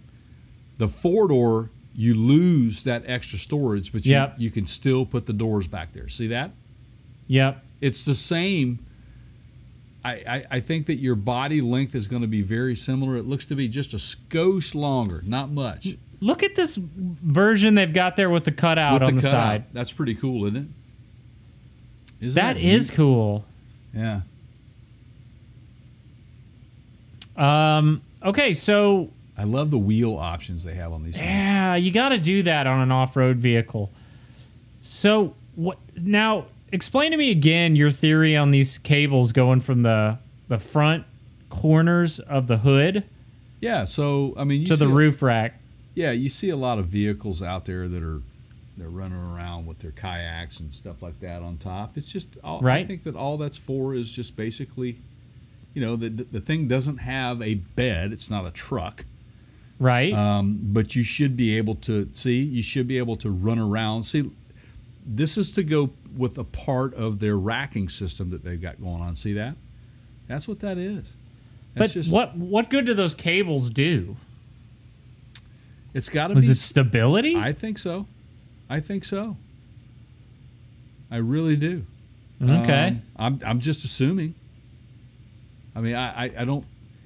The four door, you lose that extra storage, but you, Yep. you can still put the doors back there. See that? yep. It's the same. I, I, I think that your body length is going to be very similar. It looks to be just a skosh longer, not much. Look at this version they've got there with the cutout With on the, cutout. side. That's pretty cool, isn't it? Isn't That is neat? cool. Yeah. Um, okay, so I love the wheel options they have on these. things. yeah, you got to do that on an off-road vehicle. So what now? Explain to me again your theory on these cables going from the the front corners of the hood Yeah, so I mean, to the a- roof rack. Yeah, you see a lot of vehicles out there that are they're running around with their kayaks and stuff like that on top. It's just all, I think that all that's for is just basically, you know, the the thing doesn't have a bed. It's not a truck, Right. um, but you should be able to see. You should be able to run around. See, this is to go with a part of their racking system that they've got going on. See that? That's what that is. That's but what what good do those cables do? It's got to be Was be. it stability? I think so. I think so. I really do. okay. Um, I'm I'm just assuming. I mean, I, I I don't.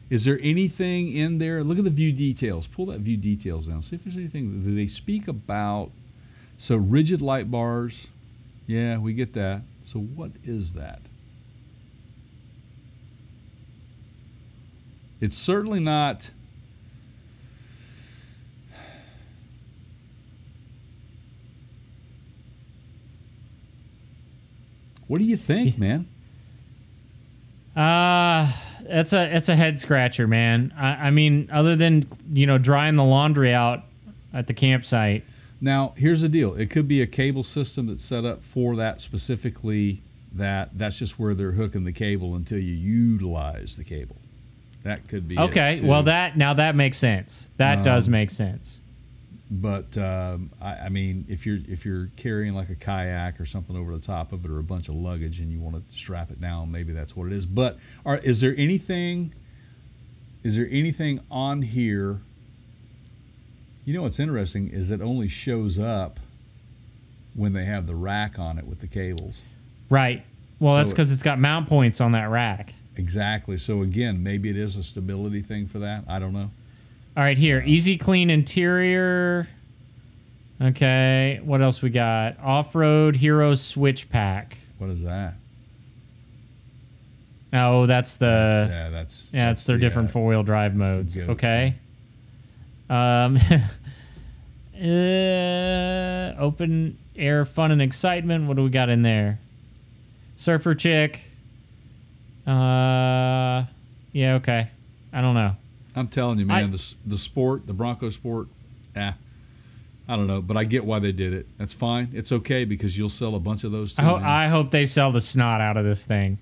Is there anything in there? Look at the view details. Pull that view details down. See if there's anything. Do they speak about? So rigid light bars. Yeah, we get that. So what is that? It's certainly not. What do you think, man? Uh it's a it's a head scratcher, man. I, I mean, other than you know drying the laundry out at the campsite. Now, here's the deal. It could be a cable system that's set up for that specifically. That that's just where they're hooking the cable until you utilize the cable. That could be Okay, well that now that makes sense. That does Um, make sense. But um, I, I mean, if you're if you're carrying like a kayak or something over the top of it, or a bunch of luggage, and you want to strap it down, maybe that's what it is. But are, is there anything? Is there anything on here? You know what's interesting is it only shows up when they have the rack on it with the cables. Right. Well, so- that's because it's got mount points on that rack. Exactly. So again, maybe it is a stability thing for that. I don't know. All right, here, easy clean interior. Okay, what else we got? Off road hero switch pack. What is that? Oh, that's the yeah, that's yeah, it's their the, different uh, four wheel drive modes. Okay. Um, (laughs) uh, open air fun and excitement. What do we got in there? Surfer chick. Uh, yeah, okay. I don't know. I'm telling you, man, I- the the sport, the Bronco sport, ah, I don't know, but I get why they did it. That's fine. It's okay because you'll sell a bunch of those too. I, ho- I hope they sell the snot out of this thing.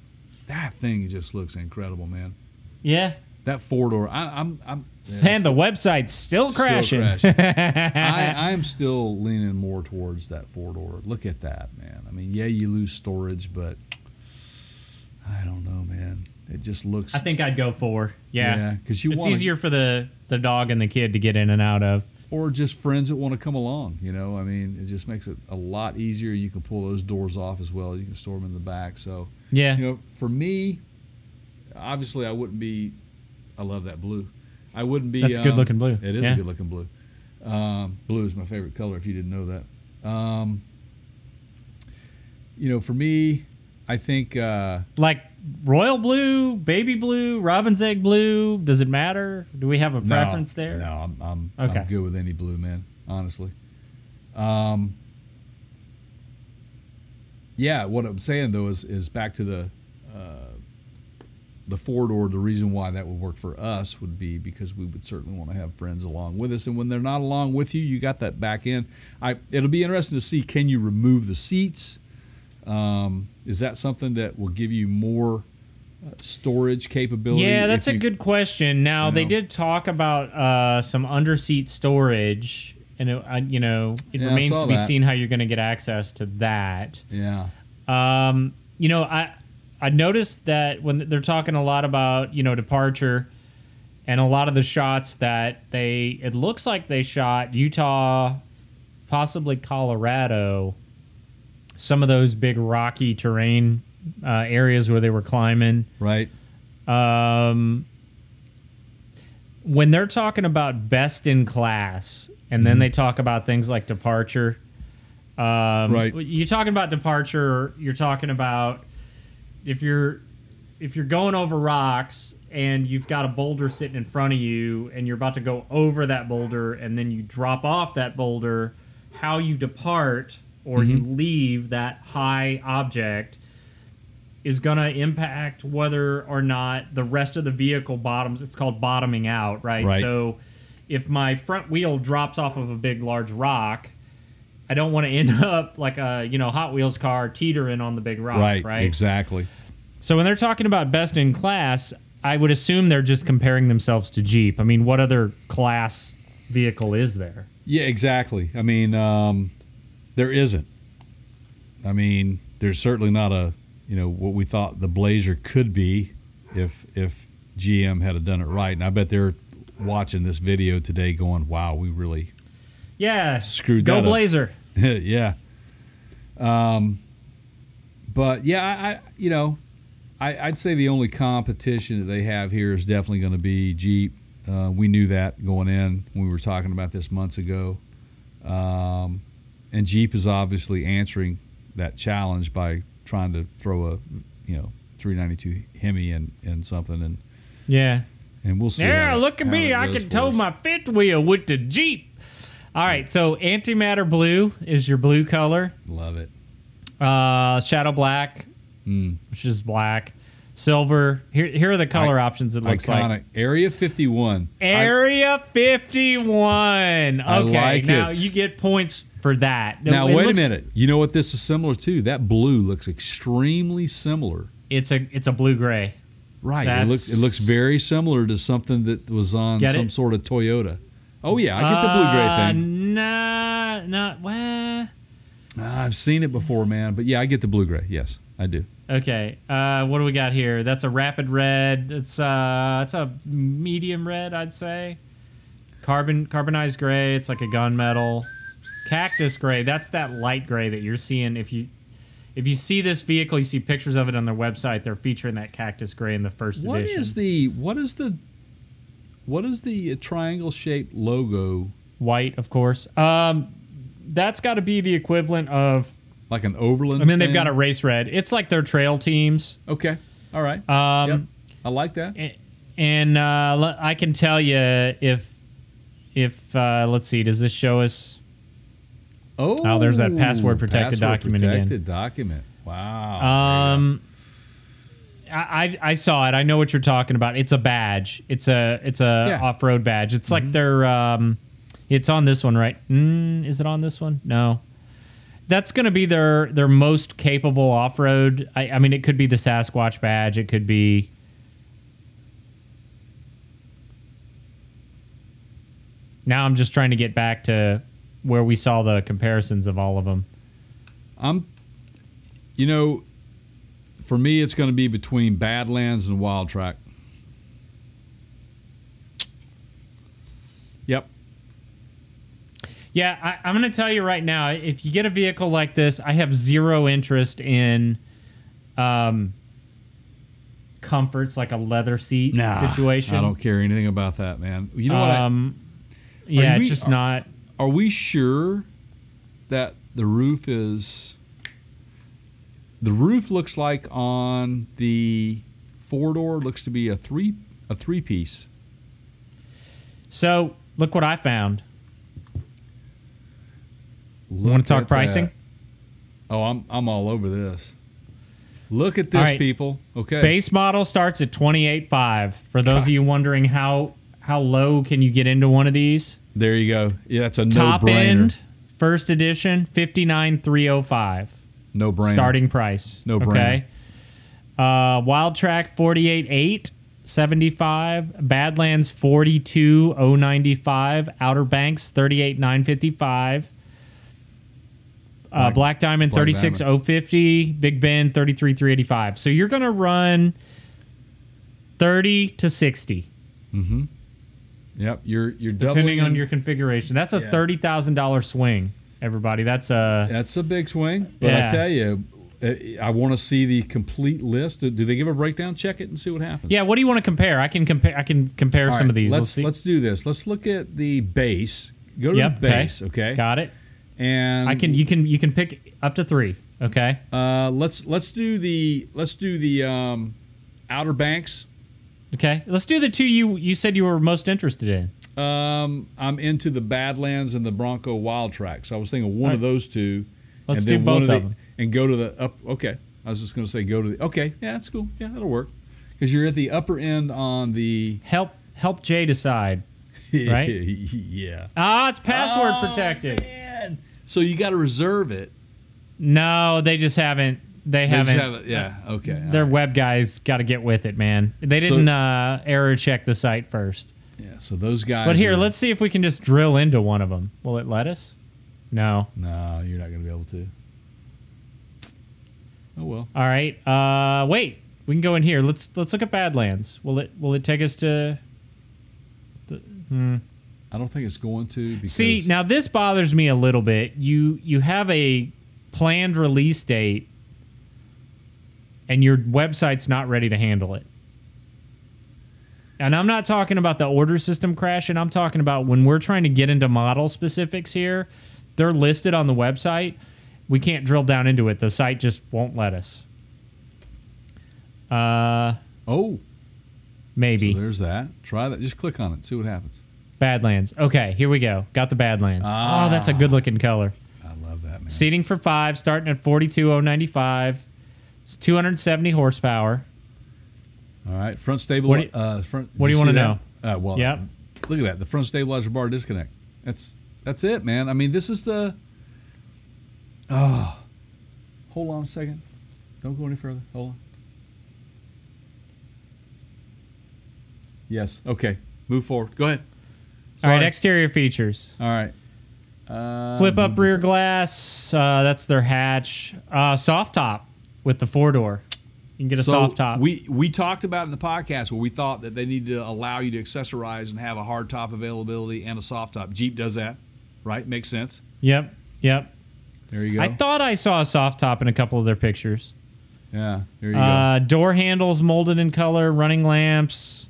that thing just looks incredible, man. Yeah. That four door, I, I'm, I'm, yeah, and the website's still still crashing. crashing. (laughs) I, I am still leaning more towards that four door. Look at that, man. I mean, yeah, you lose storage, but I don't know, man. It just looks. I think I'd go for. Yeah. Yeah, 'cause you it's wanna- easier for the the dog and the kid to get in and out of. or just friends that want to come along. You know, I mean, it just makes it a lot easier. You can pull those doors off as well. You can store them in the back. So, Yeah. you know, for me, obviously, I wouldn't be. I love that blue. I wouldn't be. That's a good-looking blue. It is Yeah. a good looking blue. Um, blue is my favorite color. If you didn't know that, um, you know, for me, I think. Uh, like royal blue, baby blue, robin's egg blue. Does it matter? Do we have a No, preference there? No, I'm I'm, Okay. I'm good with any blue man, honestly. Um, yeah, what I'm saying though is is back to the uh, the four door. The reason why that would work for us would be because we would certainly want to have friends along with us, and when they're not along with you, you got that back end. I it'll be interesting to see can you remove the seats. Um, is that something that will give you more uh, storage capability? Yeah, that's if a good question. Now you they did talk about uh, some underseat storage, and it, I, you know it Yeah, remains to be that. seen how you're going to get access to that. Yeah. Um, you know, I I noticed that when they're talking a lot about you know departure, and a lot of the shots that they it looks like they shot Utah, possibly Colorado, some of those big rocky terrain uh, areas where they were climbing. Right. Um, when they're talking about best in class, and then they talk about things like departure. Um, Right. You're talking about departure. You're talking about if you're if you're going over rocks and you've got a boulder sitting in front of you and you're about to go over that boulder and then you drop off that boulder, how you depart or you leave that high object is going to impact whether or not the rest of the vehicle bottoms. It's called bottoming out, right? Right. So if my front wheel drops off of a big, large rock, I don't want to end (laughs) up like a you know Hot Wheels car teetering on the big rock, Right. right? Exactly. So when they're talking about best in class, I would assume they're just comparing themselves to Jeep. I mean, what other class vehicle is there? Yeah, exactly. I mean, um, there isn't. I mean, there's certainly not a you know what we thought the Blazer could be if if GM had done it right. And I bet they're watching this video today, going, "Wow, we really Yeah, Screwed Go that up. (laughs) Blazer. yeah." Um, but yeah, I, I you know, I, I'd say the only competition that they have here is definitely going to be Jeep. Uh, we knew that going in when we were talking about this months ago. Um, and Jeep is obviously answering that challenge by trying to throw a, you know, 392 Hemi in, in something, and Yeah. and we'll see. Yeah, how look at me. I can tow us. my fifth wheel with the Jeep. All right, so antimatter blue is your blue color. Love it. Uh, shadow black, Mm. which is black. Silver. Here, here are the color I- options. It looks like Iconic. Area 51. I- Area 51. Okay, I like now it. you get points for that. now It wait looks- a minute. You know what this is similar to? That blue looks extremely similar. It's a it's a blue gray. Right. It looks it looks very similar to something that was on some it? sort of Toyota. Oh yeah, I get the blue gray Uh, thing. Nah, not well. Ah, I've seen it before, man. But yeah, I get the blue gray. Yes, I do. Okay, uh, what do we got here? That's a rapid red. It's uh, it's a medium red, I'd say. Carbon carbonized gray. It's like a gunmetal. Cactus gray. That's that light gray that you're seeing. If you if you see this vehicle, you see pictures of it on their website. They're featuring that cactus gray in the first What edition. is the what is the what is the triangle shaped logo? White, of course. Um, that's got to be the equivalent of. Like an Overland. I mean, they've got a race red. It's like their trail teams. Okay. All right. Um, yep. I like that. A- and uh, I can tell you if if uh, let's see, does this show us? Oh, there's that password protected document again. Protected document. Wow. Um, I, I I saw it. I know what you're talking about. It's a badge. It's a it's a Yeah. Mm-hmm. off road badge. It's like their um, it's on this one, right? Mm, is it on this one? No. That's going to be their their most capable off road. I, I mean, it could be the Sasquatch badge. It could be. Now I'm just trying to get back to where we saw the comparisons of all of them. I'm, you know, for me, it's going to be between Badlands and Wildtrak. Yep. Yeah, I, I'm going to tell you right now. If you get a vehicle like this, I have zero interest in um, comforts like a leather seat situation. I don't care anything about that, man. You know what? I- Um, yeah, Are it's we- just not. Are we sure that the roof is? The roof looks like on the four door looks to be a three a three piece. So look what I found. Look Want to talk pricing? that. Oh, I'm I'm all over this. Look at this, right. people. Okay. Base model starts at 28.5. For those of you wondering how how low can you get into one of these? There you go. Yeah, that's a Top no-brainer. end, first edition, 59,305. No brainer. starting price. No Okay. Uh, Wildtrak 48.8, 75. Badlands 42.095. Outer Banks 38.955. Uh, Black- Black Diamond Black 36.050. Big Bend 33.385. So you're going to run 30 to 60, Yep. You're you're doubling. depending on your configuration. That's a Yeah. $30,000 swing, everybody. That's a. That's a big swing. But Yeah. I tell you, uh, I want to see the complete list. Do they give a breakdown? Check it and see what happens. Yeah, what do you want to compare? I can compare. I can compare All some right, of these. Let's see. let's do this. Let's look at the base. Go to Yep. the base. Okay. Got it. And I can. You can. You can pick up to three. Okay. Uh, let's let's do the let's do the um, Outer Banks. Okay. Let's do the two you you said you were most interested in. Um, I'm into the Badlands and the Bronco Wildtrak, so I was thinking one All of those two. Let's do both the, of them. and go to the up. Okay, I was just going to say go to the. Okay, yeah, that's cool. Yeah, that'll work because you're at the upper end on the. Help help Jay decide. (laughs) Right? yeah. Ah, it's password Oh, protected. man. So you got to reserve it. No, they just haven't. They, haven't. have Yeah. Okay. Their right. web guys got to get with it, man. They didn't uh, error check the site first. Yeah. So those guys. But here, are- let's see if we can just drill into one of them. Will it let us? No. No, you're not going to be able to. Oh well. All right. Uh, wait. We can go in here. Let's let's look at Badlands. Will it will it take us to? Hmm. I don't think it's going to because See, now this bothers me a little bit. You you have a planned release date and your website's not ready to handle it. And I'm not talking about the order system crashing. I'm talking about when we're trying to get into model specifics here. They're listed on the website. We can't drill down into it. The site just won't let us. Uh, Oh, maybe. there's that. Try that. Just click on it. See what happens. Badlands. Okay, here we go. Got the Badlands. Ah. Oh, that's a good looking color. I love that man. Seating for five, starting at 42,095. It's 270 horsepower. All right, front stable. What do you- uh, front. what do did you wanna know? Uh, well, Yep. Look at that. The front stabilizer bar disconnect. That's that's it, man. I mean, this is the. Oh, hold on a second. Don't go any further. Hold on. Yes. Okay. Move forward. Go ahead. All right, exterior features. All right. Uh, Flip up rear glass. Uh, that's their hatch. Uh, soft top with the four door. You can get a So soft top. We we talked about in the podcast where we thought that they need to allow you to accessorize and have a hard top availability and a soft top. Jeep does that, right? Makes sense. yep, yep. There you go. I thought I saw a soft top in a couple of their pictures. yeah, there you Uh, door handles molded in color, running lamps,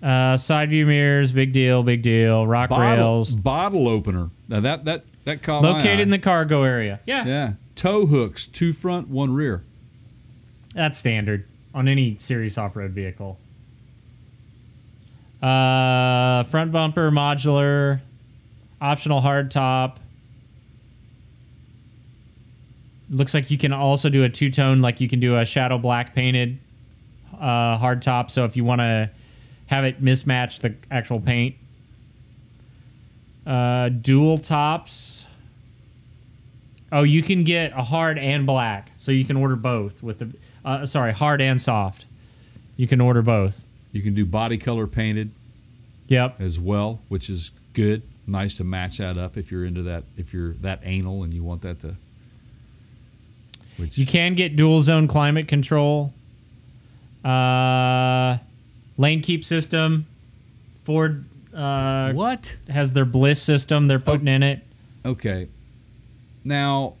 uh, side view mirrors, big deal, big deal. Rock. Bottle, rails, bottle opener. Now that that that caught located in the cargo area. Yeah, yeah tow hooks, two front, one rear. that's standard on any serious off-road vehicle. Uh, front bumper modular, optional hard top. Looks like you can also do a two tone, like you can do a shadow black painted uh, hard top. So if you want to have it mismatch the actual paint, uh, dual tops. Oh, you can get a hard and black, so you can order both with the. Uh, sorry, hard and soft. You can order both. You can do body color painted Yep. as well, which is good. Nice to match that up if you're into that. If you're that anal and you want that to. Which You can get dual zone climate control. Uh, lane keep system. Ford uh, what? has their BLIS system they're putting in it. Okay. Now,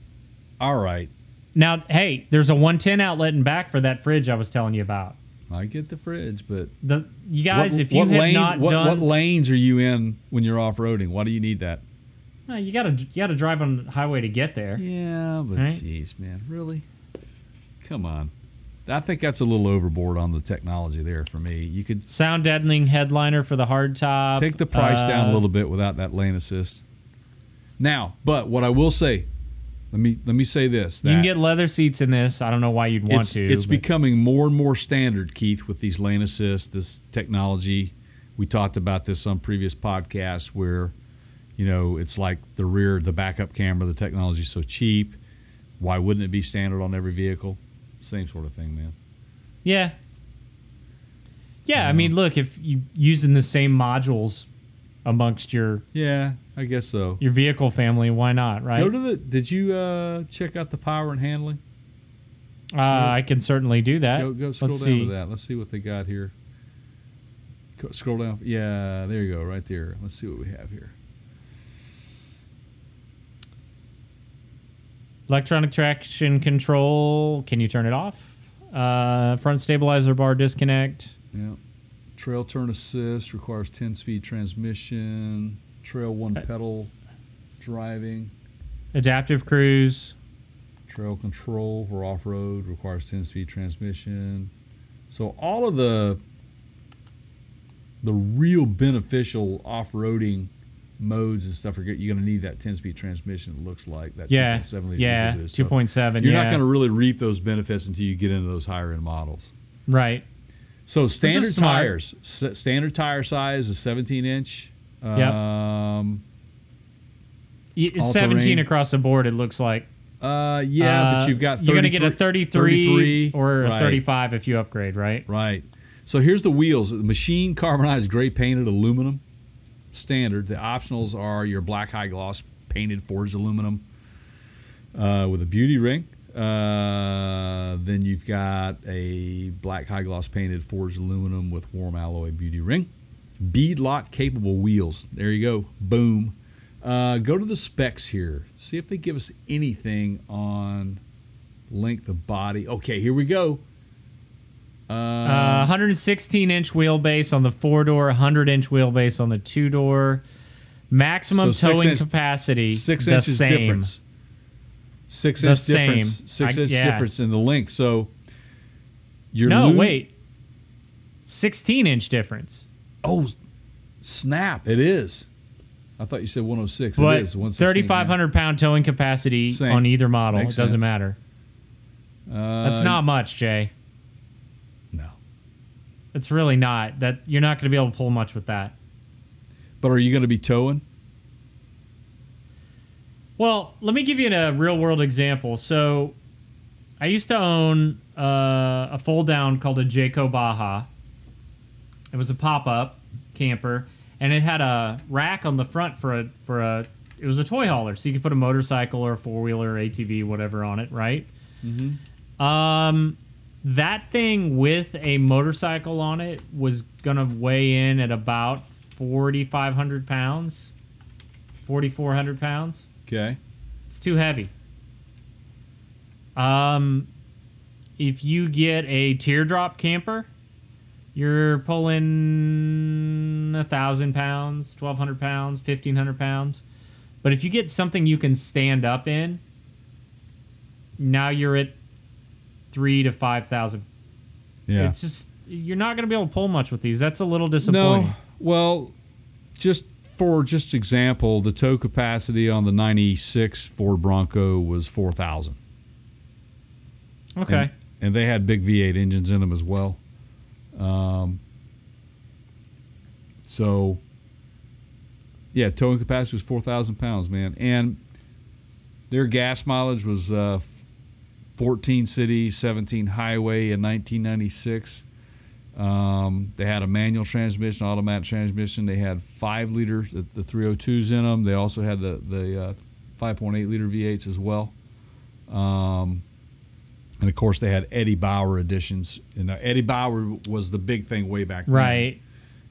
all right. Now, hey, there's a 110 outlet in back for that fridge I was telling you about. I get the fridge, but The you guys, what, if you have lane, not what, done, what lanes are you in when you're off roading? Why do you need that? No, you gotta you gotta drive on the highway to get there. Yeah, but Right. jeez, man, really? Come on. I think that's a little overboard on the technology there for me. You could Sound deadening headliner for the hard top. take the price down a Uh, little bit without that lane assist. Now, but what I will say, Let me let me say this. You can get leather seats in this. I don't know why you'd want it's, to. It's but- becoming more and more standard, Keith, with these lane assist, this technology. We talked about this on previous podcasts where, you know, it's like the rear, the backup camera, the technology is so cheap. Why wouldn't it be standard on every vehicle? Same sort of thing, man. Yeah. Yeah, I mean, look, if you using the same modules amongst your Yeah, I guess so. your vehicle family, why not, right? Go to the. Did you uh, check out the power and handling? uh, I can certainly do that. Go, go scroll Let's down see. to that. Let's see what they got here. Go- Scroll down. Yeah, there you go, right there. Let's see what we have here. Electronic traction control. Can you turn it off? Uh, front stabilizer bar disconnect. Yeah. Trail turn assist requires 10 speed transmission. Trail one pedal driving. Adaptive cruise. Trail control for off road requires 10 speed transmission. So all of the the real beneficial off roading modes and stuff are good. You're going to need that 10 speed transmission. It looks like that. Yeah. 2.7 liter Yeah. Boost. So 2.7. You're yeah. not going to really reap those benefits until you get into those higher end models. Right. So standard tires, standard tire size is 17 inch. Yep. Um, It's 17 terrain. across the board, it looks like. uh, yeah, Uh, but you've got 33, You're going to get a 33, 33, or a right, 35 if you upgrade, right? Right. So here's the wheels: machine carbonized gray painted aluminum, standard. The optionals are your black high gloss painted forged aluminum uh, with a beauty ring. Uh, then you've got a black high gloss painted forged aluminum with warm alloy beauty ring. Bead lock capable wheels. There you go. Boom. Uh, go to the specs here. See if they give us anything on length of body. Okay, here we go. Uh, 116 inch wheelbase on the four door, 100 inch wheelbase on the two door. Maximum So towing inch- capacity. six the inches same. difference. Six The inch same. difference. Six I- inch yeah. difference in the length. So you're No, lo- wait. 16 inch difference. Oh, snap! It is. I thought you said 106. But it is 116, 3,500 pound towing capacity Same. on either model. Makes it doesn't sense. matter. yeah. That's Uh, not much, Jay. No. It's really not. That you're not going to be able to pull much with that. But are you going to be towing? Well, let me give you a real world example. So, I used to own uh, a fold down called a Jayco Baja. It was a pop up camper, and it had a rack on the front for a for a. It was a toy hauler, so you could put a motorcycle or a four wheeler, ATV, whatever on it, right? Mm-hmm. Um, that thing with a motorcycle on it was gonna weigh in at about forty five hundred pounds, forty four hundred pounds. Okay. It's too heavy. Um, if you get a teardrop camper, you're pulling a thousand pounds, twelve hundred pounds, fifteen hundred pounds. But if you get something you can stand up in, now you're at three to five thousand. Yeah. It's just you're not going to be able to pull much with these. That's a little disappointing. No. Well, just for just example, the tow capacity on the 96 Ford Bronco was 4,000. Okay. And, and they had big V8 engines in them as well. Um, so, yeah, towing capacity was 4,000 pounds, man. And their gas mileage was uh, 14 city, 17 highway in 1996. Um, they had a manual transmission, automatic transmission. They had five liters, the, the 302s in them. They also had the the uh, 5.8 liter V8s as well. Um, and of course, they had Eddie Bauer editions. And uh, Eddie Bauer was the big thing way back then. Right.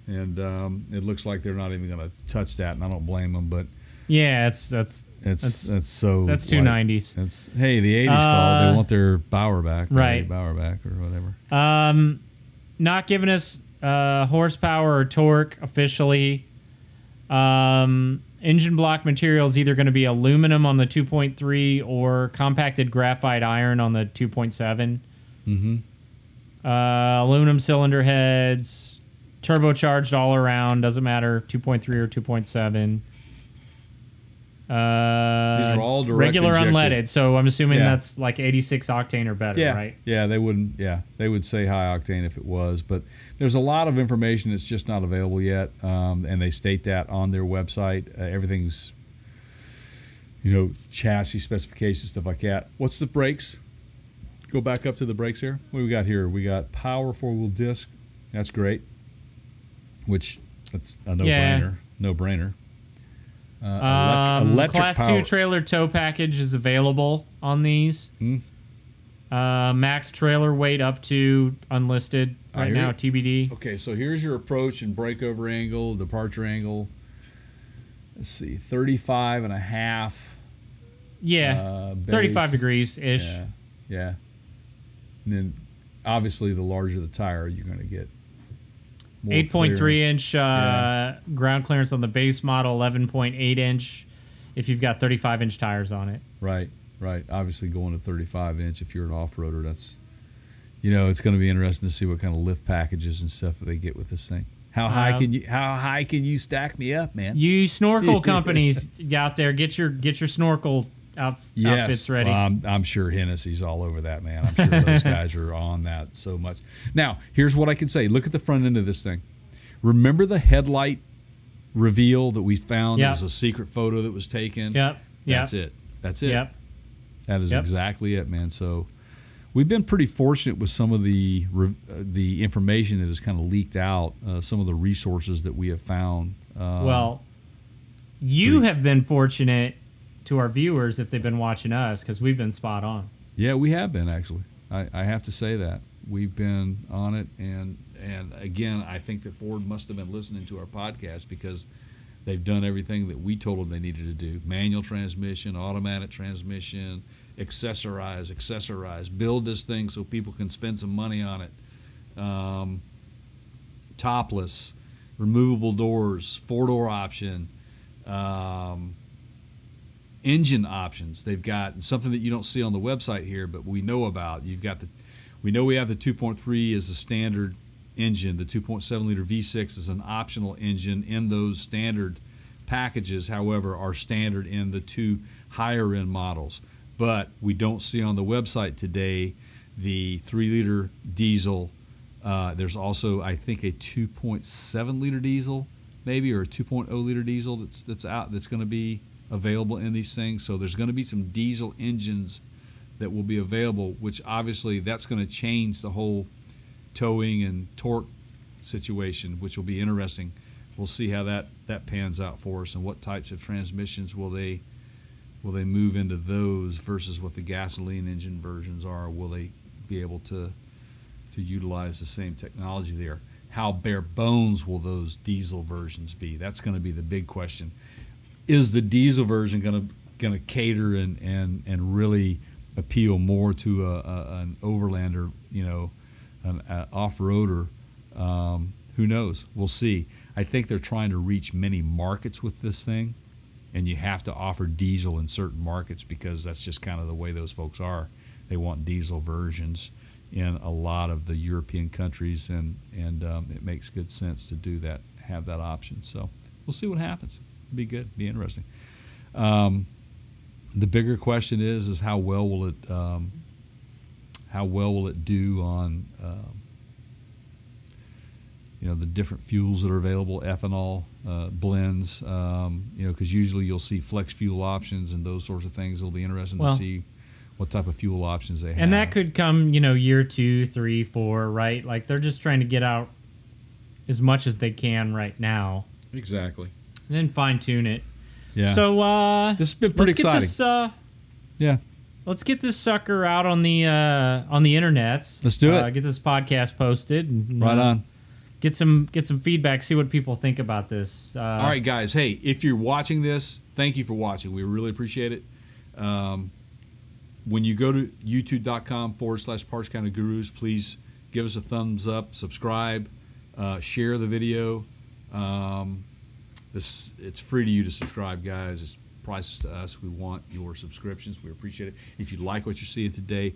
And um, it looks like they're not even going to touch that, and I don't blame them. But Yeah, it's that's it's That's- that's, so that's two nineties. It's hey, the 80s called. They Uh, want their Bauer back, or right. Eddie Bauer back, or whatever. Um, not giving us uh, horsepower or torque officially. Um, engine block material is either going to be aluminum on the 2.3 or compacted graphite iron on the 2.7. Mm-hmm. Uh, aluminum cylinder heads, turbocharged all around. Doesn't matter 2.3 or 2.7. Uh, These are all direct regular injected. unleaded. So I'm assuming Yeah. that's like 86 octane or better, Yeah, right? yeah, they wouldn't. Yeah, they would say high octane if it was, but there's a lot of information that's just not available yet, um, and they state that on their website. Uh, everything's, you know, chassis specifications, stuff like that. What's the brakes? Go back up to the brakes here. What do we got here? We got power four wheel disc. That's great. Which that's a no Yeah. brainer. No brainer. Uh, Um, electric class power. two trailer tow package is available on these. Hmm. Uh, max trailer weight up to unlisted right now. TBD. Okay, so here's your approach and breakover angle, departure angle. Let's see, 35 and a half. Yeah, uh, 35 degrees ish. Yeah, yeah. And then obviously the larger the tire, you're going to get more 8.3 inch uh, ground clearance on the base model, 11.8 inch if you've got 35 inch tires on it. Right, right. Obviously going to 35 inch if you're an off-roader, that's you know, it's going to be interesting to see what kind of lift packages and stuff that they get with this thing. How high Um, can you how high can you stack me up, man? You snorkel (laughs) companies out there, get your get your snorkel out, outfits ready. Well, I'm, I'm sure Hennessey's all over that, man. I'm sure those (laughs) guys are on that so much. Now, here's what I can say. Look at the front end of this thing. Remember the headlight reveal that we found? Yep. There was a secret photo that was taken. Yep. Yep. That's it. That's it. Yep. That is Yep. exactly it, man. So we've been pretty fortunate with some of the uh, the information that has kind of leaked out, uh, some of the resources that we have found. Uh, Well, you have been fortunate to our viewers if they've been watching us because we've been spot on. Yeah, we have been actually. I, I have to say that we've been on it, and and again, I think that Ford must have been listening to our podcast because they've done everything that we told them they needed to do: manual transmission, automatic transmission, accessorize, accessorize, build this thing so people can spend some money on it. Um, topless, removable doors, four door option. Um, engine options. They've got something that you don't see on the website here, but we know about. You've got the, we know we have the 2.3 as the standard engine. The 2.7 liter V6 is an optional engine in those standard packages. However, are standard in the two higher end models. But we don't see on the website today the three liter diesel. Uh, there's also, I think, a 2.7 liter diesel, maybe, or a 2.0 liter diesel that's that's out that's going to be available in these things. So there's going to be some diesel engines that will be available, which obviously that's going to change the whole towing and torque situation, which will be interesting. We'll see how that that pans out for us and what types of transmissions will they will they move into those versus what the gasoline engine versions are. Will they be able to to utilize the same technology there? How bare bones will those diesel versions be? That's going to be the big question is the diesel version going to going to cater and, and and really appeal more to a, a an overlander, you know, an a off-roader? Um, who knows? We'll see. I think they're trying to reach many markets with this thing, and you have to offer diesel in certain markets because that's just kind of the way those folks are. They want diesel versions in a lot of the European countries, and and um, it makes good sense to do that, have that option. So we'll see what happens be good, be interesting. Um, the bigger question is is how well will it um, how well will it do on um, you know the different fuels that are available, ethanol uh, blends. Um, you know, because usually you'll see flex fuel options and those sorts of things. It'll be interesting Well- to see what type of fuel options they have. And that could come, you know, year two, three, four, right? Like they're just trying to get out as much as they can right now exactly. And then fine tune it. Yeah. So uh This has been pretty let's get exciting. this uh yeah. let's get this sucker out on the uh on the internets. Let's do it. Uh, get this podcast posted. And, Right on. Get some get some feedback. See what people think about this. Uh, All right, guys. Hey, if you're watching this, thank you for watching. We really appreciate it. Um, when you go to youtube.com forward slash parts counter gurus, please give us a thumbs up, subscribe, uh, share the video. Um, this it's free to you to subscribe, guys. It's priceless to us. We want your subscriptions. We appreciate it. If you like what you're seeing today,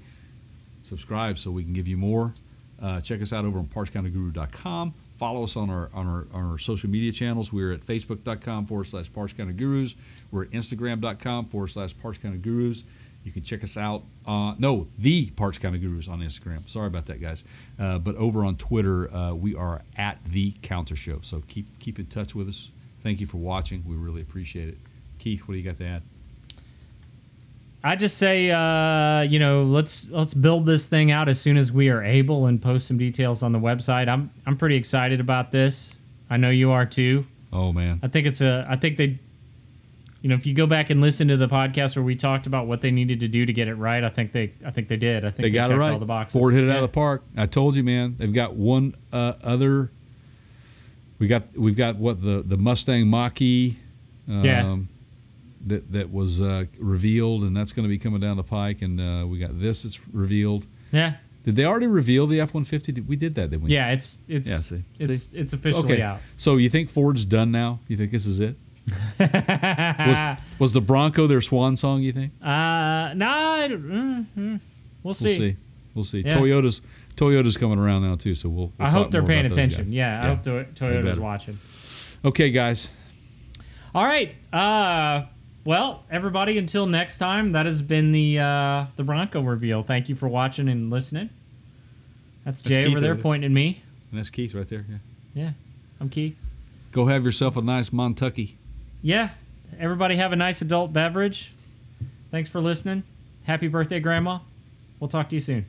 subscribe so we can give you more. Uh, check us out over on partscounterguru.com follow us on our on our on our social media channels. We're at facebook.com forward slash Parts Counter Gurus. We're at instagram.com forward slash Parts Counter Gurus. You can check us out. Uh, no, the Parts Counter Gurus on Instagram. Sorry about that, guys. Uh, but over on Twitter, uh, we are at the Counter Show. So keep keep in touch with us. Thank you for watching. We really appreciate it. Keith, what do you got to add? I just say, uh, you know, let's let's build this thing out as soon as we are able and post some details on the website. I'm I'm pretty excited about this. I know you are too. Oh man, I think it's a. I think they, you know, if you go back and listen to the podcast where we talked about what they needed to do to get it right, I think they. I think they did. I think they got it right. All the boxes. Ford hit it out of the park. I told you, man. They've got one uh, other. We got we've got what the the Mustang Mach-E. Um, Yeah. That that was uh, revealed, and that's going to be coming down the pike. And uh, we got this. It's revealed. Yeah. Did they already reveal the F one fifty? We did that, didn't we? Yeah. It's it's Yeah, see. it's See? it's officially Okay. out. So you think Ford's done now? You think this is it? (laughs) was, was the Bronco their swan song? You think? Uh, no, don't- mm, mm. we'll see. We'll see. We'll see. Yeah. Toyota's Toyota's coming around now too, so we'll. we'll I hope they're paying attention. guys. Yeah, I hope to- Toyota's watching. Okay, guys. All right. Uh, well, everybody, until next time, that has been the uh, the Bronco reveal. Thank you for watching and listening. That's Jay Keith over there there. pointing at me. And that's Keith right there. Yeah. Yeah, I'm Keith. Go have yourself a nice Montucky. Yeah, everybody have a nice adult beverage. Thanks for listening. Happy birthday, Grandma. We'll talk to you soon.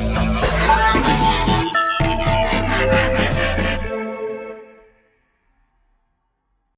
Thank you.